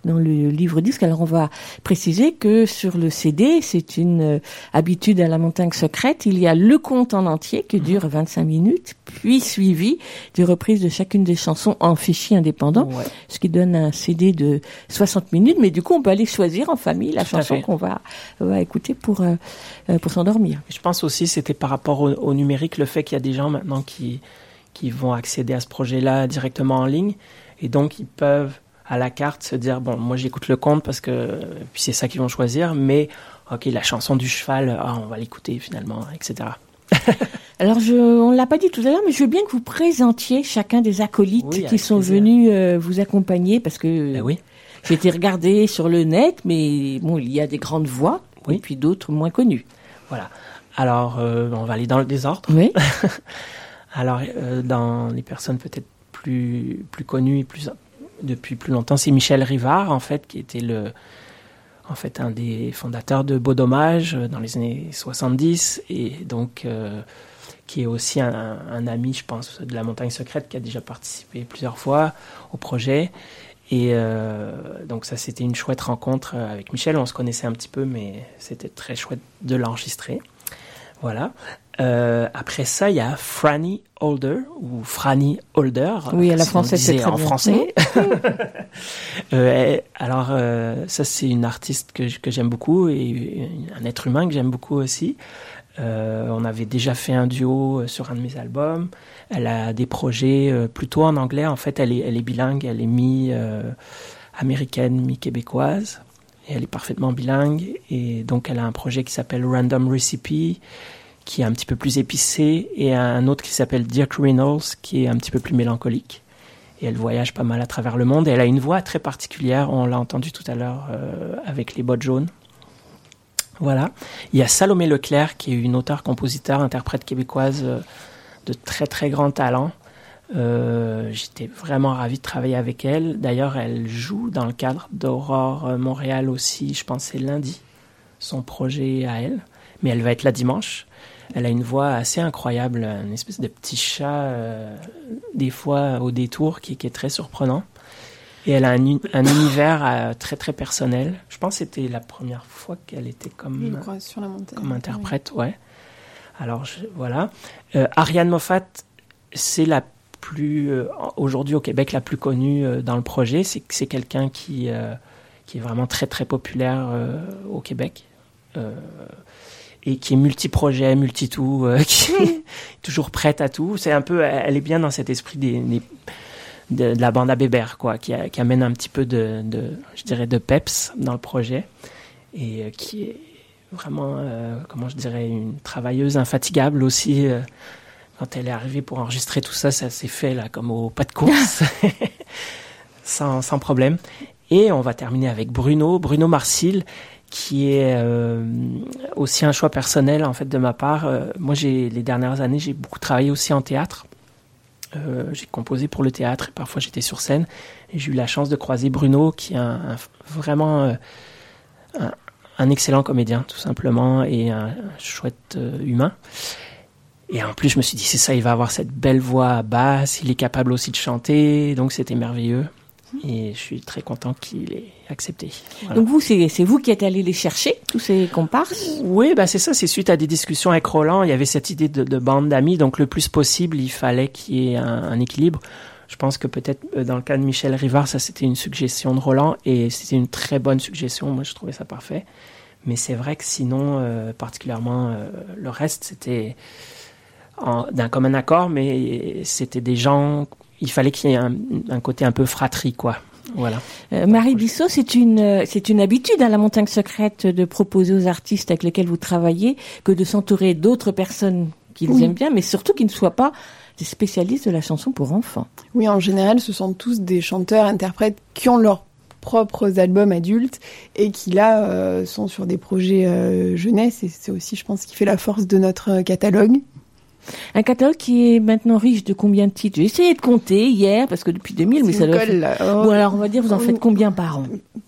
S1: dans le livre disque. Alors, on va préciser que sur le CD, c'est une euh, habitude à la montagne secrète. Il y a le conte en entier qui dure 25 minutes, puis suivi de reprises de chacune des chansons en fichier indépendant,
S14: Ouais.
S1: ce qui donne un CD de 60 minutes. Mais du coup, on peut aller choisir en famille la
S14: Tout
S1: chanson qu'on va, va écouter pour, euh, euh, pour s'endormir.
S14: Je pense aussi c'était par rapport au, au numérique le fait qu'il y a des gens maintenant qui qui vont accéder à ce projet-là directement en ligne. Et donc, ils peuvent, à la carte, se dire, bon, moi j'écoute le conte parce que puis c'est ça qu'ils vont choisir, mais ok, la chanson du cheval, ah, on va l'écouter finalement, etc. [LAUGHS]
S1: Alors, je, on l'a pas dit tout à l'heure, mais je veux bien que vous présentiez chacun des acolytes
S14: Oui,
S1: qui sont
S14: plaisir.
S1: venus euh, vous accompagner, parce que
S14: Ben oui.
S1: j'ai été regarder sur le net, mais bon, il y a des grandes voix,
S14: Oui.
S1: et puis d'autres moins connues.
S14: Voilà. Alors, euh, on va aller dans le désordre.
S1: Oui. [LAUGHS]
S14: Alors, euh, dans les personnes peut-être plus, connues depuis plus longtemps, c'est Michel Rivard, en fait, qui était le, en fait, un des fondateurs de Beau Dommage euh, dans les années 70 et donc, euh, qui est aussi un, ami, je pense, de la Montagne Secrète, qui a déjà participé plusieurs fois au projet. Et donc ça, c'était une chouette rencontre avec Michel. On se connaissait un petit peu, mais c'était très chouette de l'enregistrer. Voilà. Euh, après ça, il y a Franny Holder ou Franny Holder.
S1: Oui, à la française, c'est
S14: en
S1: bien.
S14: français. [LAUGHS] Euh, alors, euh, ça, c'est une artiste que, que j'aime beaucoup et un être humain que j'aime beaucoup aussi. Euh, on avait déjà fait un duo euh, sur un de mes albums. Elle a des projets euh, plutôt en anglais. En fait, elle est, elle est bilingue. Elle est mi-américaine, mi-québécoise. Elle est parfaitement bilingue. Et donc, elle a un projet qui s'appelle Random Recipe, qui est un petit peu plus épicé, et un autre qui s'appelle Dirk Reynolds, qui est un petit peu plus mélancolique. Et elle voyage pas mal à travers le monde. Et elle a une voix très particulière. On l'a entendu tout à l'heure euh, avec les bottes jaunes. Voilà. Il y a Salomé Leclerc, qui est une auteure, compositeur, interprète québécoise euh, de très très grand talent. Euh, J'étais vraiment ravi de travailler avec elle. D'ailleurs, elle joue dans le cadre d'Aurore euh, Montréal aussi, je pense c'est lundi, son projet à elle. Mais elle va être là dimanche. Elle a une voix assez incroyable, une espèce de petit chat, euh, des fois au détour, qui, qui est très surprenant. Et elle a un, uni- un [COUGHS] univers euh, très très personnel. Je pense que c'était la première fois qu'elle était comme,
S11: Je crois, sur la montagne.
S14: comme interprète, ouais. Alors je- voilà. Euh, Ariane Moffat, c'est la plus euh, aujourd'hui au Québec la plus connue euh, dans le projet. C'est c'est quelqu'un qui euh, qui est vraiment très très populaire au Québec. Et qui est multi-projet, multi-tout, [LAUGHS] qui est toujours prête à tout. C'est un peu, elle est bien dans cet esprit des, de, la bande à Bébert, quoi, qui, a- qui amène un petit peu de, je dirais, de peps dans le projet et qui est vraiment, comment je dirais, une travailleuse infatigable aussi. Quand elle est arrivée pour enregistrer tout ça, ça s'est fait là comme au pas de course, [LAUGHS] sans, sans problème. Et on va terminer avec Bruno, Bruno Marcil, qui est euh, aussi un choix personnel en fait de ma part. Euh, moi, j'ai les dernières années, j'ai beaucoup travaillé aussi en théâtre. Euh, j'ai composé pour le théâtre et parfois j'étais sur scène. Et j'ai eu la chance de croiser Bruno, qui est un, un- vraiment euh, un, un excellent comédien, tout simplement, et un, un chouette euh, humain. Et en plus, je me suis dit, c'est ça, il va avoir cette belle voix basse, il est capable aussi de chanter, donc c'était merveilleux. Et je suis très content qu'il ait accepté. Voilà.
S1: Donc vous, c'est vous qui êtes allé les chercher, tous ces comparses?
S14: Oui, bah c'est ça. C'est suite à des discussions avec Roland, il y avait cette idée de, de bande d'amis. Donc le plus possible, il fallait qu'il y ait un, un équilibre. Je pense que peut-être euh, dans le cas de Michel Rivard, ça c'était une suggestion de Roland et c'était une très bonne suggestion. Moi, je trouvais ça parfait. Mais c'est vrai que sinon, euh, particulièrement euh, le reste, c'était d'un commun accord, mais c'était des gens. Il fallait qu'il y ait un, un côté un peu fratrie, quoi. Voilà.
S1: Euh, Marie Bissot, c'est une c'est une habitude à la montagne secrète de proposer aux artistes avec lesquels vous travaillez que de s'entourer d'autres personnes qu'ils
S11: Oui.
S1: aiment bien, mais surtout qui ne soient pas des spécialistes de la chanson pour enfants.
S11: Oui, en général, ce sont tous des chanteurs, interprètes qui ont leurs propres albums adultes et qui là euh, sont sur des projets euh, jeunesse et c'est aussi, je pense, ce qui fait la force de notre catalogue.
S1: Un catalogue qui est maintenant riche de combien de titres? J'ai essayé de compter hier parce que depuis 2000, mais
S11: Ça
S1: doit.
S11: Oh.
S1: Bon alors on va dire vous en faites combien par an?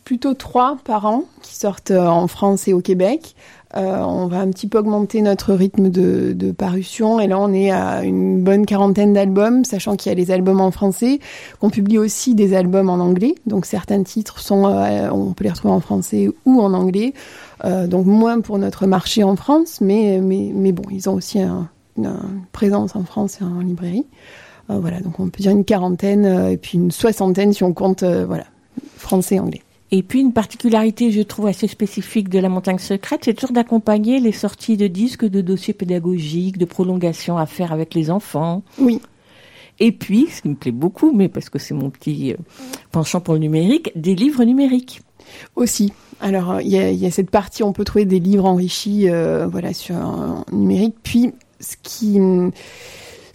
S11: Plutôt trois par an qui sortent euh, en France et au Québec. Euh, on va un petit peu augmenter notre rythme de, de parution et là on est à une bonne quarantaine d'albums, sachant qu'il y a les albums en français, qu'on publie aussi des albums en anglais. Donc certains titres sont, euh, on peut les retrouver en français ou en anglais. Euh, donc moins pour notre marché en France, mais mais mais bon, ils ont aussi un- une, présence en France et en librairie. Euh, voilà, donc on peut dire une quarantaine euh, et puis une soixantaine si on compte euh, voilà français et anglais.
S1: Et puis une particularité, je trouve, assez spécifique de la montagne secrète, c'est toujours d'accompagner les sorties de disques, de dossiers pédagogiques, de prolongations à faire avec les enfants.
S11: Oui.
S1: Et puis, ce qui me plaît beaucoup, mais parce que c'est mon petit penchant pour le numérique, des livres numériques.
S11: Aussi. Alors, il y, a, y, a, cette partie, on peut trouver des livres enrichis, euh, voilà, sur numérique. Puis, ce qui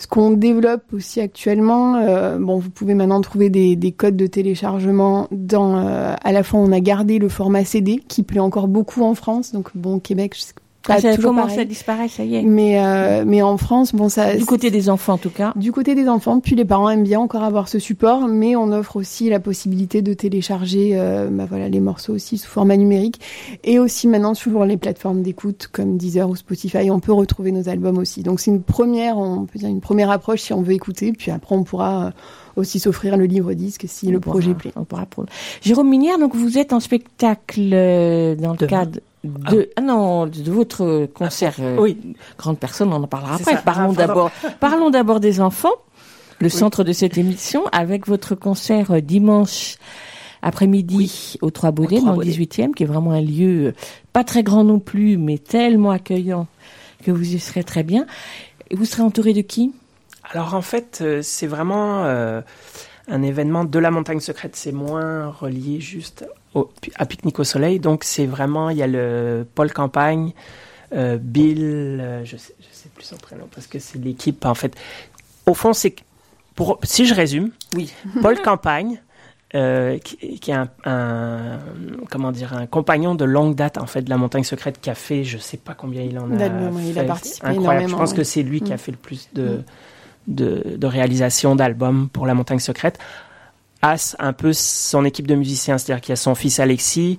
S11: qu'on développe aussi actuellement, euh, bon, vous pouvez maintenant trouver des, des codes de téléchargement dans. Euh, à la fois, on a gardé le format CD qui plaît encore beaucoup en France. Donc, bon, Québec, je sais
S1: ah, ça commence à disparaître, ça y est.
S11: Mais euh, mais en France, bon ça.
S1: Du côté des enfants, en tout cas.
S11: Du côté des enfants, puis les parents aiment bien encore avoir ce support, mais on offre aussi la possibilité de télécharger, euh, bah voilà, les morceaux aussi sous format numérique, et aussi maintenant sur les plateformes d'écoute comme Deezer ou Spotify, on peut retrouver nos albums aussi. Donc c'est une première, on peut dire une première approche si on veut écouter, puis après on pourra euh, aussi s'offrir le livre disque si
S1: on
S11: le
S1: pourra,
S11: projet plaît.
S1: On pourra pour... Jérôme Minière, donc vous êtes en spectacle euh, dans le
S14: Demain.
S1: cadre de ah. non de votre concert euh,
S14: oui.
S1: grande personne on en parlera après
S14: ça.
S1: parlons
S14: Ah,
S1: d'abord parlons d'abord des enfants le oui. centre de cette émission avec votre concert euh, dimanche après-midi oui. au Trois Baudets dans le 18e qui est vraiment un lieu euh, pas très grand non plus mais tellement accueillant que vous y serez très bien et vous serez entouré de qui?
S14: Alors en fait euh, c'est vraiment euh, un événement de la montagne secrète c'est moins relié juste au, à Pique-Nique au Soleil. Donc, c'est vraiment, il y a le Paul Campagne, euh, Bill, euh, je, sais, je sais plus son prénom parce que c'est l'équipe, en fait. Au fond, c'est pour, si je résume,
S1: oui. [LAUGHS]
S14: Paul Campagne, euh, qui, qui, est un, un, comment dire, un compagnon de longue date, en fait, de la montagne secrète qui a fait, je sais pas combien il en a fait.
S11: Il a participé
S14: incroyable. Je pense que c'est lui mmh. qui a fait le plus de, mmh. De, réalisations d'albums pour la montagne secrète un peu son équipe de musiciens, c'est-à-dire qu'il y a son fils Alexis,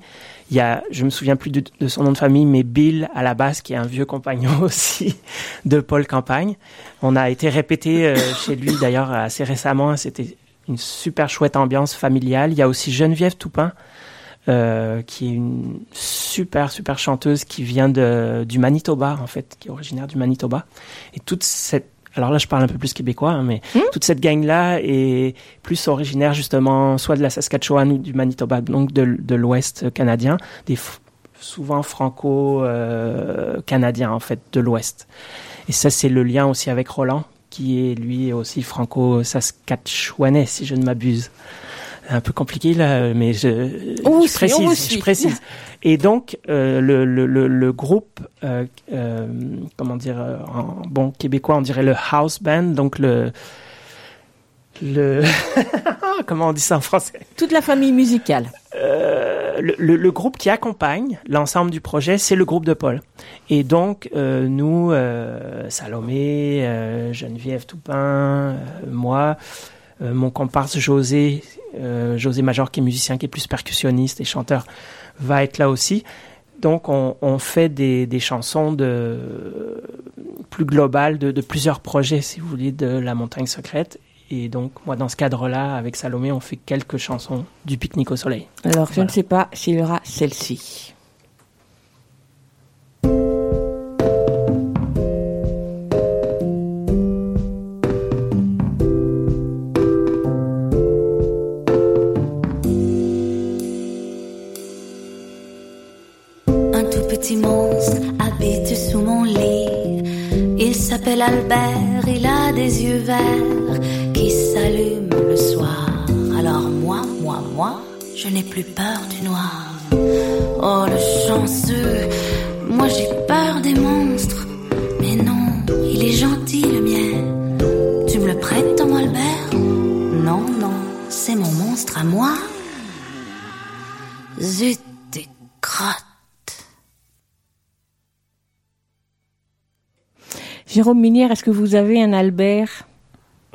S14: il y a, je me souviens plus de, son nom de famille, mais Bill à la basse, qui est un vieux compagnon [LAUGHS] aussi de Paul Campagne. On a été répété euh, chez lui d'ailleurs assez récemment, c'était une super chouette ambiance familiale. Il y a aussi Geneviève Toupin, euh, qui est une super super chanteuse qui vient du Manitoba en fait, qui est originaire du Manitoba. Et toute cette alors là je parle un peu plus québécois, hein, mais mmh. toute cette gang-là est plus originaire justement soit de la Saskatchewan ou du Manitoba, donc de, de l'Ouest canadien, des souvent franco-canadiens euh, en fait, de l'Ouest. Et ça c'est le lien aussi avec Roland, qui est lui aussi franco-saskatchewanais si je ne m'abuse. Un peu compliqué là, mais je, précise. Je précise. [LAUGHS] Et donc euh, le, le, le, le, groupe, euh, euh, comment dire, en bon québécois, on dirait le house band, donc le le [LAUGHS] comment on dit ça en français?
S1: Toute la famille musicale.
S14: Euh, le, le, le, groupe qui accompagne l'ensemble du projet, c'est le groupe de Paul. Et donc euh, nous, euh, Salomé, euh, Geneviève Toupin, moi, euh, mon comparse José, euh, José Major qui est musicien, qui est plus percussionniste et chanteur, va être là aussi. Donc on, on fait des, des, chansons de plus globales de, de, plusieurs projets, si vous voulez, de la montagne secrète. Et donc moi dans ce cadre-là, avec Salomé, on fait quelques chansons du pique-nique au soleil.
S1: Alors voilà. je ne sais pas s'il y aura celle-ci.
S6: Petit monstre habite sous mon lit. Il s'appelle Albert, il a des yeux verts qui s'allument le soir. Alors moi, moi, moi, je n'ai plus peur du noir. Oh le chanceux, moi j'ai peur des monstres. Mais non, il est gentil le mien. Tu me le prêtes ton Albert? Non, non, c'est mon monstre à moi. Zut,
S1: Jérôme Minière, est-ce que vous avez un Albert?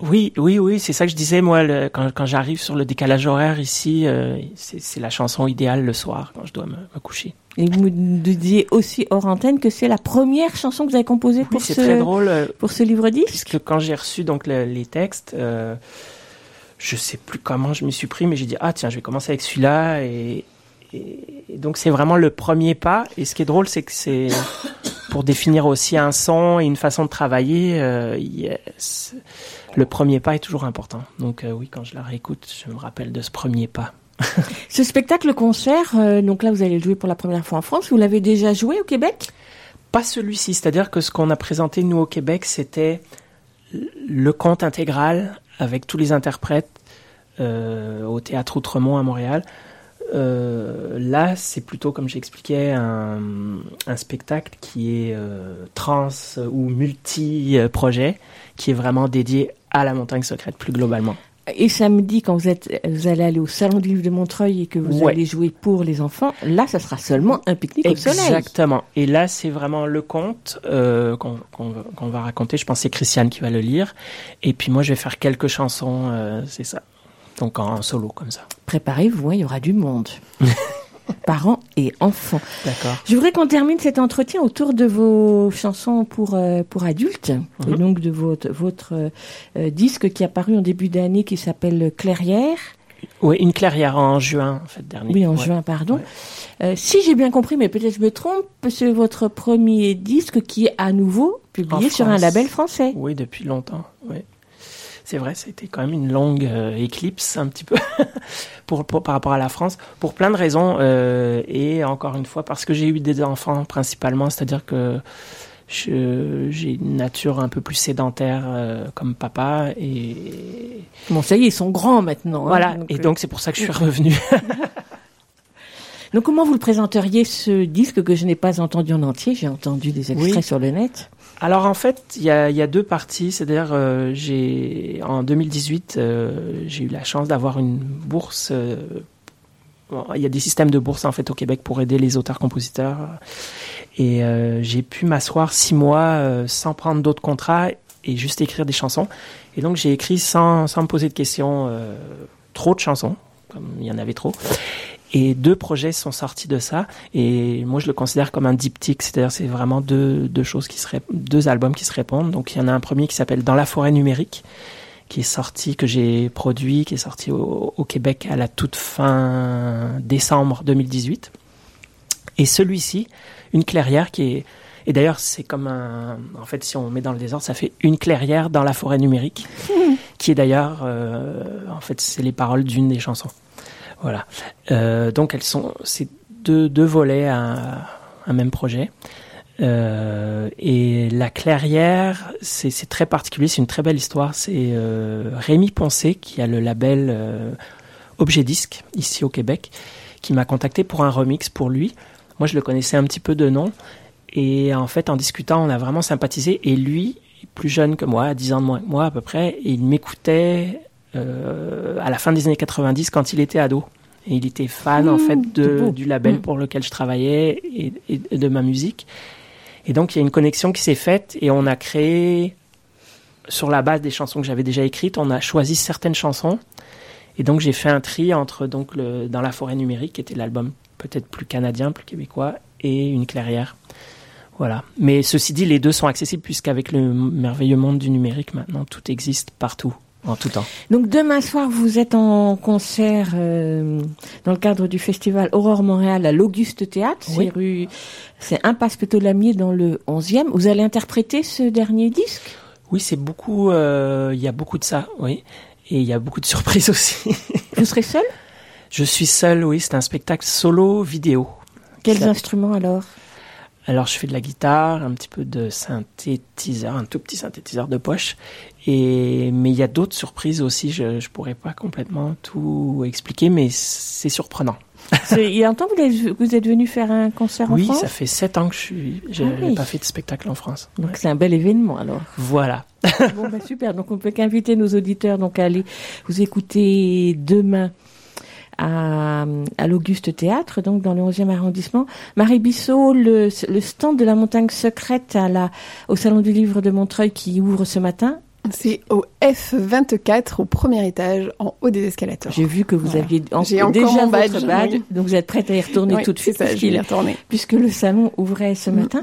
S14: Oui, oui, oui, c'est ça que je disais, moi, le, quand, quand j'arrive sur le décalage horaire ici, euh, c'est la chanson idéale le soir, quand je dois me, me, coucher.
S1: Et vous me disiez aussi hors antenne que c'est la première chanson que vous avez composée
S14: oui,
S1: pour, ce,
S14: très drôle, euh,
S1: pour ce livre disque?
S14: Puisque quand j'ai reçu donc le, les textes, euh, je sais plus comment je m'y suis pris, mais j'ai dit, ah tiens, je vais commencer avec celui-là, et, et, et donc c'est vraiment le premier pas, et ce qui est drôle, c'est que c'est pour définir aussi un son et une façon de travailler, euh, yes, le premier pas est toujours important. Donc euh, oui, quand je la réécoute, je me rappelle de ce premier pas. [LAUGHS]
S1: ce spectacle-concert, euh, donc là vous allez le jouer pour la première fois en France, vous l'avez déjà joué au Québec?
S14: Pas celui-ci, c'est-à-dire que ce qu'on a présenté nous au Québec, c'était le conte intégral avec tous les interprètes au théâtre Outremont à Montréal. Euh, là, c'est plutôt, comme j'expliquais, un, un spectacle qui est euh, trans ou multi-projet, qui est vraiment dédié à la montagne secrète plus globalement.
S1: Et samedi, quand vous, êtes, vous allez aller au Salon du Livre de Montreuil et que vous
S14: Ouais.
S1: allez jouer pour les enfants, là, ça sera seulement un pique-nique au soleil.
S14: Exactement. Et là, c'est vraiment le conte euh, qu'on va- raconter. Je pense que c'est Christiane qui va le lire. Et puis moi, je vais faire quelques chansons, c'est ça. Donc en solo, comme ça.
S1: Préparez-vous, hein, il y aura du monde. [LAUGHS] Parents et enfants.
S14: D'accord.
S1: Je voudrais qu'on termine cet entretien autour de vos chansons pour, euh, pour adultes,
S14: Mhm.
S1: et donc de votre, votre euh, disque qui est apparu en début d'année qui s'appelle Clairière.
S14: Oui, une clairière en juin, en fait, dernier.
S1: Oui, en
S14: Ouais.
S1: juin, pardon. Euh, si j'ai bien compris, mais peut-être je me trompe, c'est votre premier disque qui est à nouveau publié
S14: En
S1: sur un label français.
S14: Oui, depuis longtemps. Oui. C'est vrai, c'était quand même une longue euh, éclipse un petit peu [LAUGHS] pour, pour- par rapport à la France, pour plein de raisons. euh, et encore une fois, parce que j'ai eu des enfants principalement, c'est-à-dire que j'ai une nature un peu plus sédentaire euh, comme papa. Et
S1: Bon, ça y est, ils sont grands maintenant. hein,
S14: voilà,
S1: donc,
S14: et donc c'est pour ça que je suis revenu. [LAUGHS] [LAUGHS]
S1: Donc comment vous le présenteriez ce disque que je n'ai pas entendu en entier? J'ai entendu des extraits
S14: Oui.
S1: sur le net.
S14: Alors en fait, il y a, y a deux parties. C'est-à-dire, euh, j'ai en 2018, euh, j'ai eu la chance d'avoir une bourse. euh, bon, il y a des systèmes de bourse en fait au Québec pour aider les auteurs-compositeurs. Et euh, j'ai pu m'asseoir six mois euh, sans prendre d'autres contrats et juste écrire des chansons. Et donc j'ai écrit sans, sans me poser de questions euh, trop de chansons, comme il y en avait trop. Et deux projets sont sortis de ça. Et moi, je le considère comme un diptyque. C'est-à-dire, c'est vraiment deux, deux choses qui se deux albums qui se répondent. Donc, il y en a un premier qui s'appelle Dans la forêt numérique, qui est sorti, que j'ai produit, qui est sorti au, au Québec à la toute fin décembre 2018. Et celui-ci, Une clairière qui est, et d'ailleurs, c'est comme un, en fait, si on met dans le désordre, ça fait une clairière dans la forêt numérique, [LAUGHS] qui est d'ailleurs, euh, en fait, c'est les paroles d'une des chansons. Voilà. Euh, donc elles sont, c'est deux, deux volets à un même projet. Euh, et la clairière, c'est très particulier, c'est une très belle histoire. C'est euh, Rémi Poncé qui a le label Objet Disque ici au Québec, qui m'a contacté pour un remix pour lui. Moi, je le connaissais un petit peu de nom. Et en fait, en discutant, on a vraiment sympathisé. Et lui, plus jeune que moi, à 10 ans de moins que moi à peu près, il m'écoutait à la fin des années 90 quand il était ado. Et il était fan en
S1: Mmh,
S14: fait de, du label
S1: Mmh.
S14: pour lequel je travaillais et, et- et de ma musique. Et donc il y a une connexion qui s'est faite et on a créé sur la base des chansons que j'avais déjà écrites, on a choisi certaines chansons. Et donc j'ai fait un tri entre donc le dans la forêt numérique qui était l'album peut-être plus canadien, plus québécois et une clairière. Voilà. Mais ceci dit, les deux sont accessibles puisqu'avec le merveilleux monde du numérique maintenant, tout existe partout, en tout temps.
S1: Donc demain soir, vous êtes en concert euh, dans le cadre du festival Aurore Montréal à l'Auguste Théâtre.
S14: Oui.
S1: C'est rue, c'est Impasse Pétolamier dans le 11e. Vous allez interpréter ce dernier disque?
S14: Oui, c'est beaucoup. euh, Il y a beaucoup de ça, oui. Et il y a beaucoup de [LAUGHS] surprises aussi.
S1: Vous serez seul?
S14: Je suis seul, oui. C'est un spectacle solo vidéo.
S1: Quels instruments alors?
S14: Alors, je fais de la guitare, un petit peu de synthétiseur, un tout petit synthétiseur de poche. Et mais il y a d'autres surprises aussi. Je je pourrais pas complètement tout expliquer, mais c'est surprenant.
S1: Il y a un temps que vous êtes, vous êtes venu faire un concert en
S14: Oui,
S1: France
S14: ça fait sept ans que je suis. J'ai
S1: Ah oui.
S14: pas fait de spectacle en France.
S1: Donc
S14: Ouais.
S1: c'est un bel événement alors.
S14: Voilà.
S1: bon bah super. Donc on peut qu'inviter nos auditeurs donc à aller vous écouter demain à, à l'Auguste Théâtre, donc dans le 11e arrondissement. Marie Bissot, le, le stand de la montagne secrète à la, au Salon du Livre de Montreuil qui ouvre ce matin.
S11: C'est au F24, au premier étage, en haut des escalators.
S1: J'ai vu que vous
S11: Voilà.
S1: aviez en- déjà
S11: mon badge,
S1: votre badge,
S11: oui.
S1: donc vous êtes prête à y retourner
S11: Oui,
S1: tout de suite
S11: ça, je vais
S1: puisqu'il-
S11: y retourner.
S1: puisque le salon ouvrait ce matin.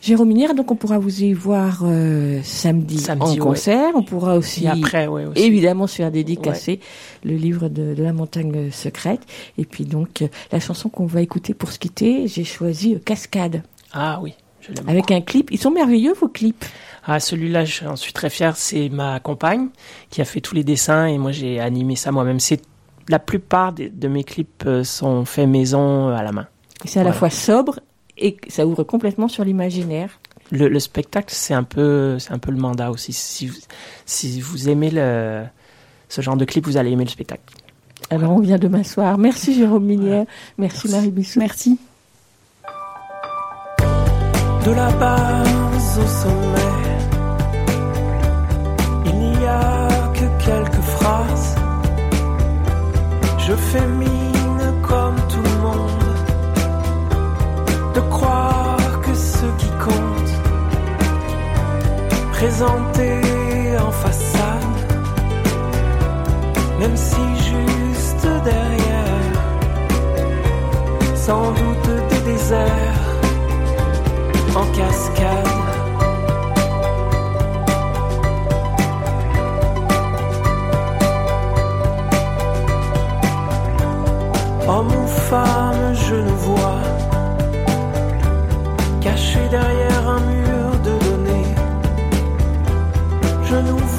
S1: Jérôme Minière, donc on pourra vous y voir euh, samedi,
S14: Samedi,
S1: en
S14: ouais.
S1: concert. On pourra aussi,
S14: Et après, ouais, aussi.
S1: évidemment, se faire dédicacer le livre de, de la montagne secrète. Et puis donc, euh, la chanson qu'on va écouter pour se quitter, j'ai choisi euh, Cascade.
S14: Ah oui, je l'aime.
S1: Avec un clip. Ils sont merveilleux, vos clips.
S14: Ah, celui-là, j'en suis très fier. C'est ma compagne qui a fait tous les dessins et moi, j'ai animé ça moi-même. C'est la plupart de mes clips sont faits maison à la main.
S1: C'est à la fois sobre et ça ouvre complètement sur l'imaginaire.
S14: le, le spectacle, c'est un peu, c'est un peu le mandat aussi. Si vous, si vous aimez le, ce genre de clip, vous allez aimer le spectacle.
S1: Alors on vient demain soir. Merci Jérôme Minière. Merci, Marie Bissou.
S11: Merci.
S12: De la base au sommet, il n'y a que quelques phrases. Je fais mine présenté en façade, même si juste derrière, sans doute des déserts en cascade. Homme ou femme, je ne vois, caché derrière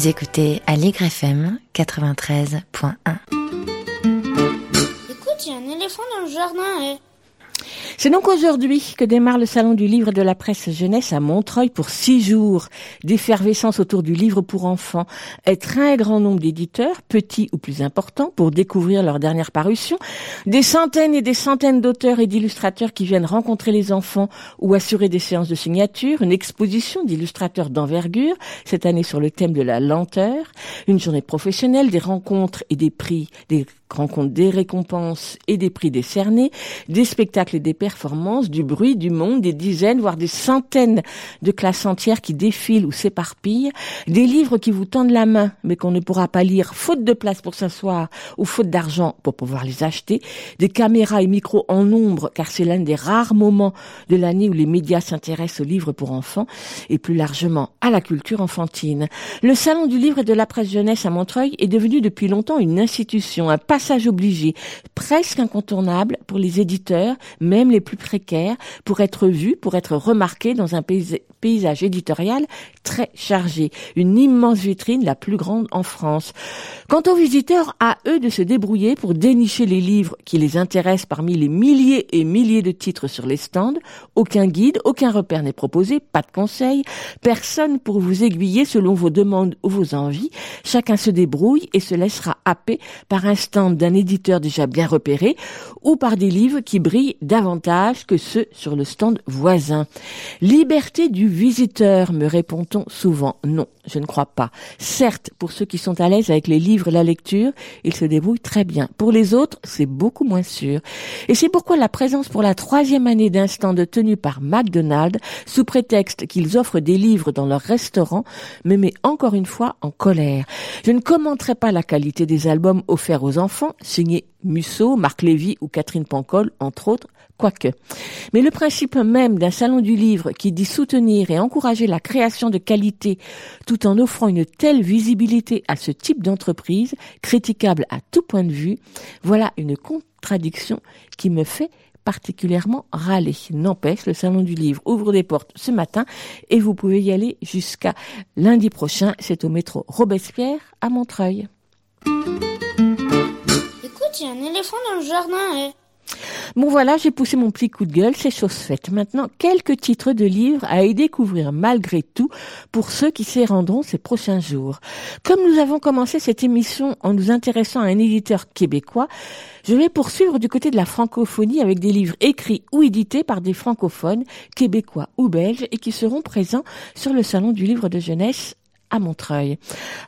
S15: Vous écoutez Allegre FM 93.1.
S16: Écoute, il y a un éléphant dans le jardin. eh.
S1: C'est donc aujourd'hui que démarre le Salon du livre et de la presse jeunesse à Montreuil pour six jours d'effervescence autour du livre pour enfants. Un très grand nombre d'éditeurs, petits ou plus importants, pour découvrir leur dernière parution. Des centaines et des centaines d'auteurs et d'illustrateurs qui viennent rencontrer les enfants ou assurer des séances de signature. Une exposition d'illustrateurs d'envergure, cette année sur le thème de la lenteur. Une journée professionnelle, des rencontres et des prix, des rencontres des récompenses et des prix décernés, des spectacles et des performances, du bruit, du monde, des dizaines, voire des centaines de classes entières qui défilent ou s'éparpillent, des livres qui vous tendent la main mais qu'on ne pourra pas lire faute de place pour s'asseoir ou faute d'argent pour pouvoir les acheter, des caméras et micros en nombre car c'est l'un des rares moments de l'année où les médias s'intéressent aux livres pour enfants et plus largement à la culture enfantine. Le salon du livre et de la presse jeunesse à Montreuil est devenu depuis longtemps une institution, un passage obligé, presque incontournable pour les éditeurs, même les les plus précaires pour être vus, pour être remarqués dans un paysage éditorial très chargé. Une immense vitrine, la plus grande en France. Quant aux visiteurs, à eux de se débrouiller pour dénicher les livres qui les intéressent parmi les milliers et milliers de titres sur les stands. Aucun guide, aucun repère n'est proposé, pas de conseils, personne pour vous aiguiller selon vos demandes ou vos envies. Chacun se débrouille et se laissera happer par un stand d'un éditeur déjà bien repéré ou par des livres qui brillent davantage que ceux sur le stand voisin. Liberté du visiteur, me souvent. Non, je ne crois pas. Certes, pour ceux qui sont à l'aise avec les livres la lecture, ils se débrouillent très bien. Pour les autres, c'est beaucoup moins sûr. Et c'est pourquoi la présence pour la troisième année d'un stand tenu par McDonald's, sous prétexte qu'ils offrent des livres dans leur restaurant, me met encore une fois en colère. Je ne commenterai pas la qualité des albums offerts aux enfants, signés Musso, Marc Lévy ou Catherine Pancol, entre autres, quoique. Mais le principe même d'un salon du livre qui dit soutenir et encourager la création de qualité tout en offrant une telle visibilité à ce type d'entreprise, critiquable à tout point de vue, voilà une contradiction qui me fait particulièrement râler. N'empêche, le Salon du Livre ouvre des portes ce matin et vous pouvez y aller jusqu'à lundi prochain. C'est au métro Robespierre à Montreuil.
S16: Écoute, il y a un éléphant dans le jardin. Eh.
S1: Bon voilà, j'ai poussé mon petit coup de gueule, c'est chose faite. Maintenant, quelques titres de livres à y découvrir malgré tout pour ceux qui s'y rendront ces prochains jours. Comme nous avons commencé cette émission en nous intéressant à un éditeur québécois, je vais poursuivre du côté de la francophonie avec des livres écrits ou édités par des francophones, québécois ou belges, et qui seront présents sur le Salon du livre de jeunesse à Montreuil.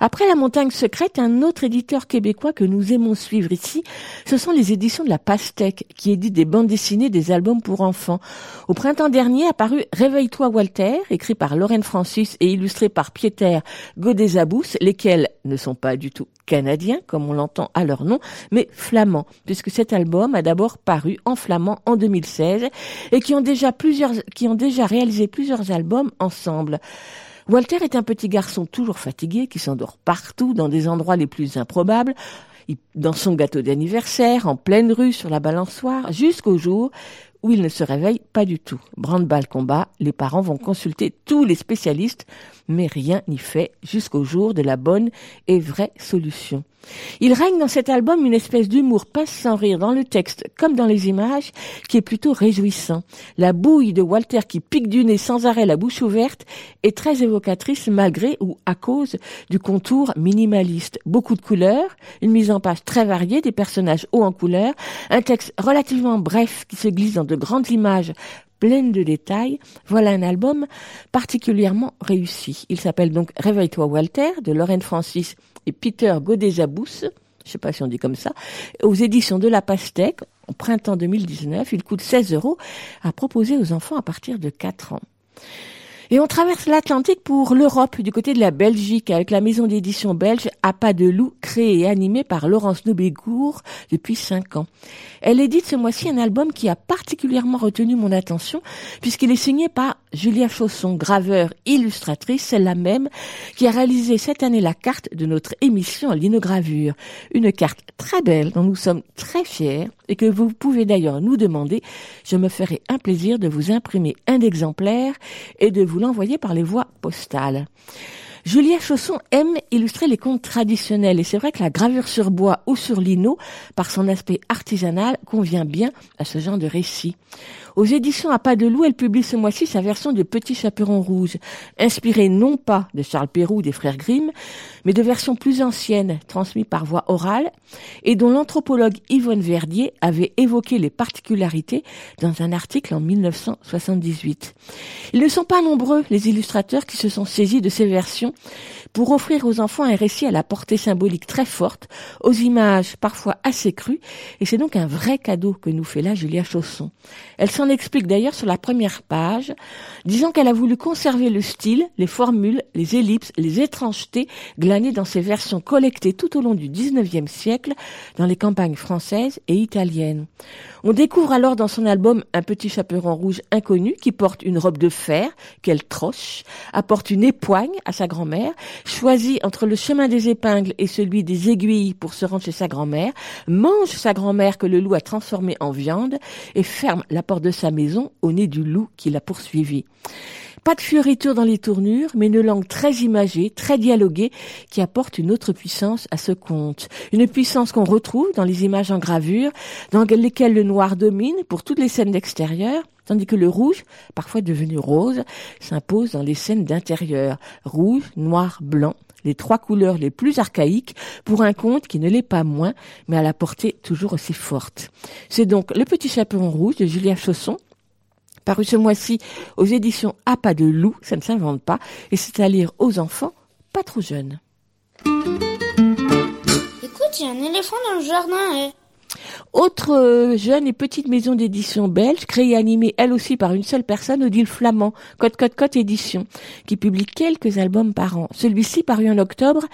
S1: Après La Montagne Secrète, un autre éditeur québécois que nous aimons suivre ici, ce sont les éditions de la Pastèque, qui édite des bandes dessinées, des albums pour enfants. Au printemps dernier a paru Réveille-toi Walter, écrit par Lorraine Francis et illustré par Pieter Godezabous, lesquels ne sont pas du tout canadiens, comme on l'entend à leur nom, mais flamands, puisque cet album a d'abord paru en flamand en 2016 et qui ont déjà plusieurs, qui ont déjà réalisé plusieurs albums ensemble. Walter est un petit garçon toujours fatigué qui s'endort partout dans des endroits les plus improbables, dans son gâteau d'anniversaire, en pleine rue, sur la balançoire, jusqu'au jour où il ne se réveille pas du tout. Brand-balle combat, les parents vont consulter tous les spécialistes, mais rien n'y fait jusqu'au jour de la bonne et vraie solution. Il règne dans cet album une espèce d'humour pas sans rire dans le texte comme dans les images qui est plutôt réjouissant. La bouille de Walter qui pique du nez sans arrêt la bouche ouverte est très évocatrice malgré ou à cause du contour minimaliste. Beaucoup de couleurs, une mise en page très variée, des personnages hauts en couleurs, un texte relativement bref qui se glisse dans de grandes images pleines de détails. Voilà un album particulièrement réussi. Il s'appelle donc Réveille-toi Walter de Lorraine Francis et Peter Godezabous, je sais pas si on dit comme ça, aux éditions de La Pastèque, au printemps 2019. Il coûte 16 euros à proposer aux enfants à partir de 4 ans. Et on traverse l'Atlantique pour l'Europe, du côté de la Belgique, avec la maison d'édition belge À pas de loup, créée et animée par Laurence Nobégour depuis cinq ans. Elle édite ce mois-ci un album qui a particulièrement retenu mon attention, puisqu'il est signé par Julia Chausson, graveur, illustratrice, celle-là même, qui a réalisé cette année la carte de notre émission en linogravure. Une carte très belle dont nous sommes très fiers et que vous pouvez d'ailleurs nous demander. Je me ferai un plaisir de vous imprimer un exemplaire et de vous l'envoyer par les voies postales. Julia Chausson aime illustrer les contes traditionnels et c'est vrai que la gravure sur bois ou sur lino, par son aspect artisanal, convient bien à ce genre de récit. Aux éditions à pas de loup, elle publie ce mois-ci sa version de Petit Chaperon Rouge, inspirée non pas de Charles Perroux des frères Grimm, mais de versions plus anciennes, transmises par voie orale, et dont l'anthropologue Yvonne Verdier avait évoqué les particularités dans un article en 1978. Ils ne sont pas nombreux, les illustrateurs, qui se sont saisis de ces versions pour offrir aux enfants un récit à la portée symbolique très forte, aux images parfois assez crues, et c'est donc un vrai cadeau que nous fait là Julia Chausson. Elle s'en explique d'ailleurs sur la première page, disant qu'elle a voulu conserver le style, les formules, les ellipses, les étrangetés est dans ses versions collectées tout au long du XIXe siècle dans les campagnes françaises et italiennes. On découvre alors dans son album un petit chaperon rouge inconnu qui porte une robe de fer qu'elle troche, apporte une époigne à sa grand-mère, choisit entre le chemin des épingles et celui des aiguilles pour se rendre chez sa grand-mère, mange sa grand-mère que le loup a transformée en viande et ferme la porte de sa maison au nez du loup qui l'a poursuivi. Pas de fioriture dans les tournures, mais une langue très imagée, très dialoguée, qui apporte une autre puissance à ce conte. Une puissance qu'on retrouve dans les images en gravure, dans lesquelles le noir domine pour toutes les scènes d'extérieur, tandis que le rouge, parfois devenu rose, s'impose dans les scènes d'intérieur. Rouge, noir, blanc, les trois couleurs les plus archaïques pour un conte qui ne l'est pas moins, mais à la portée toujours aussi forte. C'est donc Le Petit Chaperon Rouge de Julia Chausson, paru ce mois-ci aux éditions À pas de loup, ça ne s'invente pas, et c'est à lire aux enfants pas trop jeunes.
S16: Écoute, il y a un éléphant dans le jardin, eh.
S1: Autre euh, jeune et petite maison d'édition belge, créée et animée elle aussi par une seule personne, Odile Flamand, Cote Cote Cote Édition, qui publie quelques albums par an. Celui-ci, paru en octobre,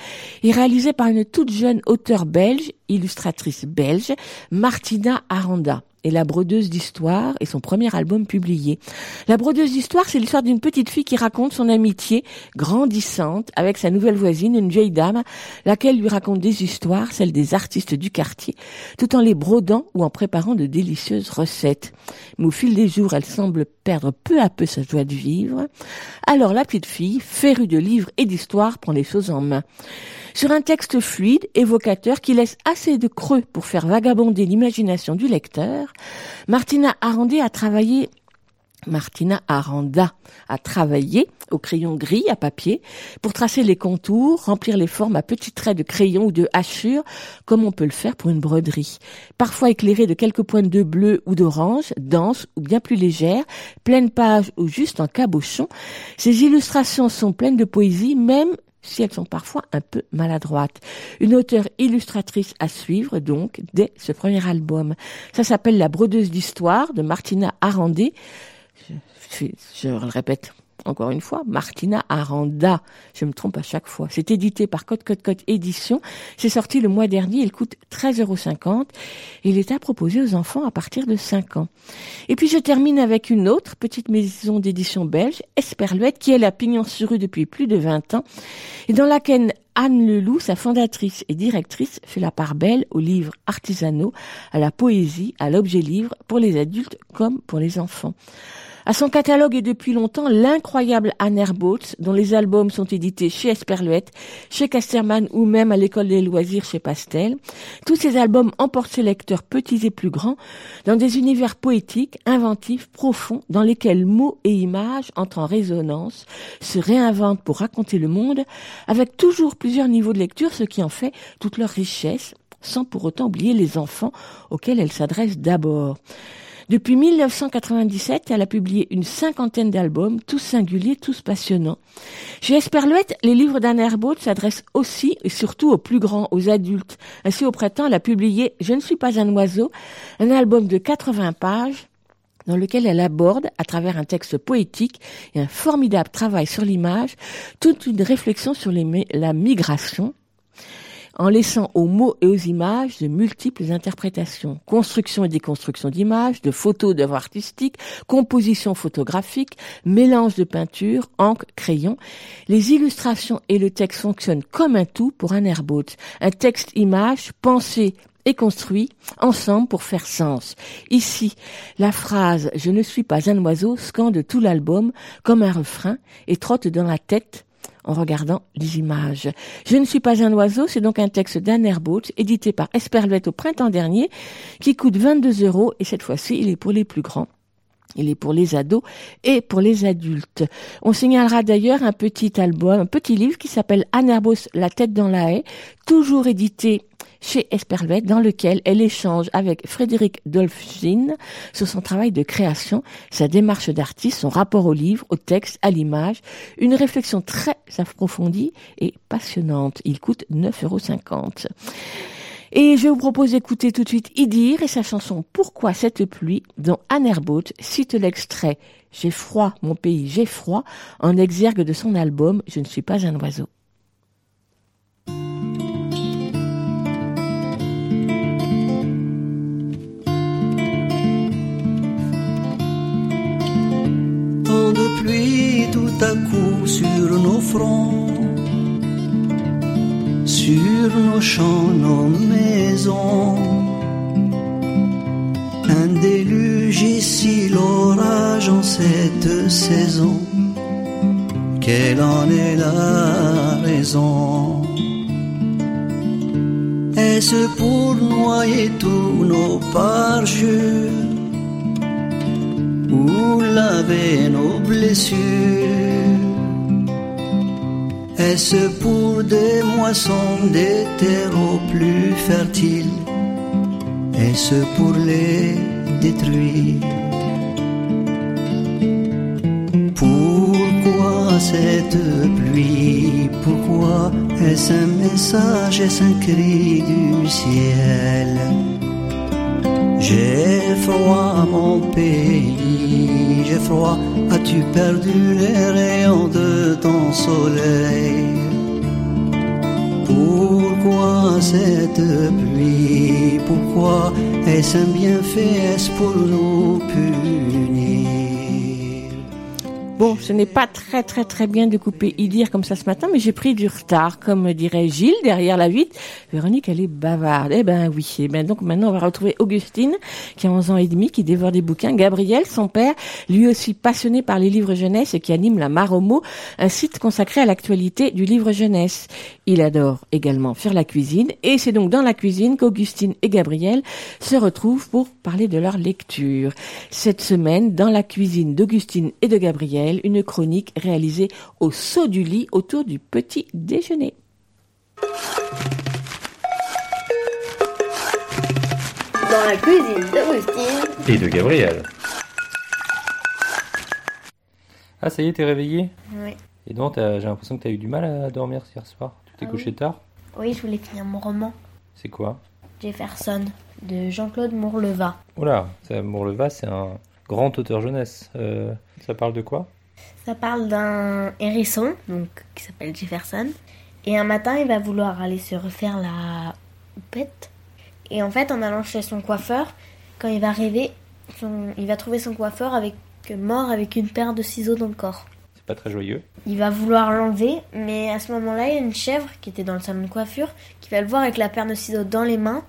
S1: est réalisé par une toute jeune auteure belge, illustratrice belge, Martina Aranda et La brodeuse d'histoire et son premier album publié. La brodeuse d'histoire, c'est l'histoire d'une petite fille qui raconte son amitié grandissante avec sa nouvelle voisine, une vieille dame, laquelle lui raconte des histoires, celles des artistes du quartier, tout en les brodant ou en préparant de délicieuses recettes. Mais au fil des jours, elle semble perdre peu à peu sa joie de vivre. Alors la petite fille, férue de livres et d'histoires, prend les choses en main sur un texte fluide, évocateur, qui laisse assez de creux pour faire vagabonder l'imagination du lecteur, Martina Aranda a travaillé Martina Aranda a travaillé au crayon gris à papier pour tracer les contours, remplir les formes à petits traits de crayon ou de hachure, comme on peut le faire pour une broderie. Parfois éclairée de quelques pointes de bleu ou d'orange, dense ou bien plus légère, pleine page ou juste en cabochon, ces illustrations sont pleines de poésie, même si elles sont parfois un peu maladroites. Une auteure illustratrice à suivre donc dès ce premier album. Ça s'appelle La brodeuse d'histoire de Martina Arandé. Je, je, le répète encore une fois, Martina Aranda. Je me trompe à chaque fois. C'est édité par Code Code Code Édition. C'est sorti le mois dernier. Il coûte 13,50 euros. Il est à proposer aux enfants à partir de 5 ans. Et puis je termine avec une autre petite maison d'édition belge, Esperluette, qui est la pignon sur rue depuis plus de 20 ans et dans laquelle Anne Leloup, sa fondatrice et directrice, fait la part belle aux livres artisanaux, à la poésie, à l'objet livre, pour les adultes comme pour les enfants. À son catalogue est depuis longtemps l'incroyable Anne Boats, dont les albums sont édités chez Esperluette, chez Casterman ou même à l'école des loisirs chez Pastel. Tous ces albums emportent ses lecteurs petits et plus grands dans des univers poétiques, inventifs, profonds, dans lesquels mots et images entrent en résonance, se réinventent pour raconter le monde, avec toujours plusieurs niveaux de lecture, ce qui en fait toute leur richesse, sans pour autant oublier les enfants auxquels elle s'adresse d'abord. Depuis 1997, elle a publié une cinquantaine d'albums, tous singuliers, tous passionnants. Chez Esperluette, les livres d'Anne Herbaut s'adressent aussi et surtout aux plus grands, aux adultes. Ainsi, au printemps, elle a publié Je ne suis pas un oiseau, un album de 80 pages dans lequel elle aborde, à travers un texte poétique et un formidable travail sur l'image, toute une réflexion sur la migration, en laissant aux mots et aux images de multiples interprétations. Construction et déconstruction d'images, de photos d'œuvres artistiques, composition photographique, mélange de peinture, encre, crayon. Les illustrations et le texte fonctionnent comme un tout pour un airboat. Un texte-image pensé et construit ensemble pour faire sens. Ici, la phrase Je ne suis pas un oiseau scande tout l'album comme un refrain et trotte dans la tête en regardant les images. Je ne suis pas un oiseau, c'est donc un texte d'Anne édité par Esperluette au printemps dernier, qui coûte 22 euros et cette fois-ci, il est pour les plus grands. Il est pour les ados et pour les adultes. On signalera d'ailleurs un petit album, un petit livre qui s'appelle Anne Herbos, La tête dans la haie, toujours édité chez Esperluette, dans lequel elle échange avec Frédéric Dolphine sur son travail de création, sa démarche d'artiste, son rapport au livre, au texte, à l'image. Une réflexion très approfondie et passionnante. Il coûte 9,50 euros. Et je vous propose d'écouter tout de suite Idir et sa chanson Pourquoi cette pluie dont Anne cite l'extrait J'ai froid, mon pays, j'ai froid en exergue de son album Je ne suis pas un oiseau.
S17: à coup sur nos fronts, sur nos champs, nos maisons. Un déluge ici, l'orage en cette saison. Quelle en est la raison? Est-ce pour noyer tous nos parjures? Ou laver nos blessures. Est-ce pour des moissons des terreaux plus fertiles? Est-ce pour les détruire? Pourquoi cette pluie? Pourquoi est-ce un message, est-ce un cri du ciel? J'ai froid mon pays, j'ai froid, as-tu perdu les rayons de ton soleil? Pourquoi cette pluie? Pourquoi est-ce un bienfait, est-ce pour nous punir?
S1: Bon, ce n'est pas très très très bien de couper Idir comme ça ce matin, mais j'ai pris du retard, comme dirait Gilles derrière la vitre. Véronique, elle est bavarde. Eh ben oui. Eh ben donc maintenant on va retrouver Augustine, qui a 11 ans et demi, qui dévore des bouquins. Gabriel, son père, lui aussi passionné par les livres jeunesse et qui anime la Maromo, un site consacré à l'actualité du livre jeunesse. Il adore également faire la cuisine et c'est donc dans la cuisine qu'Augustine et Gabriel se retrouvent pour parler de leur lecture. Cette semaine, dans la cuisine d'Augustine et de Gabriel, une chronique réalisée au saut du lit autour du petit déjeuner.
S18: Dans la cuisine d'Augustine.
S19: Et de Gabriel. Ah, ça y est, t'es réveillé?
S18: Oui.
S19: Et donc, j'ai l'impression que t'as eu du mal à dormir hier soir. Tu t'es
S18: Ah
S19: couché
S18: oui.
S19: tard?
S18: Oui, je voulais finir mon roman.
S19: C'est quoi?
S18: Jefferson de Jean-Claude Mourleva.
S19: Oula, ça, Mourleva, c'est un grand auteur jeunesse. Euh, ça parle de quoi?
S18: Ça parle d'un hérisson, donc qui s'appelle Jefferson. Et un matin, il va vouloir aller se refaire la houppette. Et en fait, en allant chez son coiffeur, quand il va rêver, son- il va trouver son coiffeur avec mort avec une paire de ciseaux dans le corps.
S19: C'est pas très joyeux.
S18: Il va vouloir l'enlever, mais à ce moment-là, il y a une chèvre qui était dans le salon de coiffure qui va le voir avec la paire de ciseaux dans les mains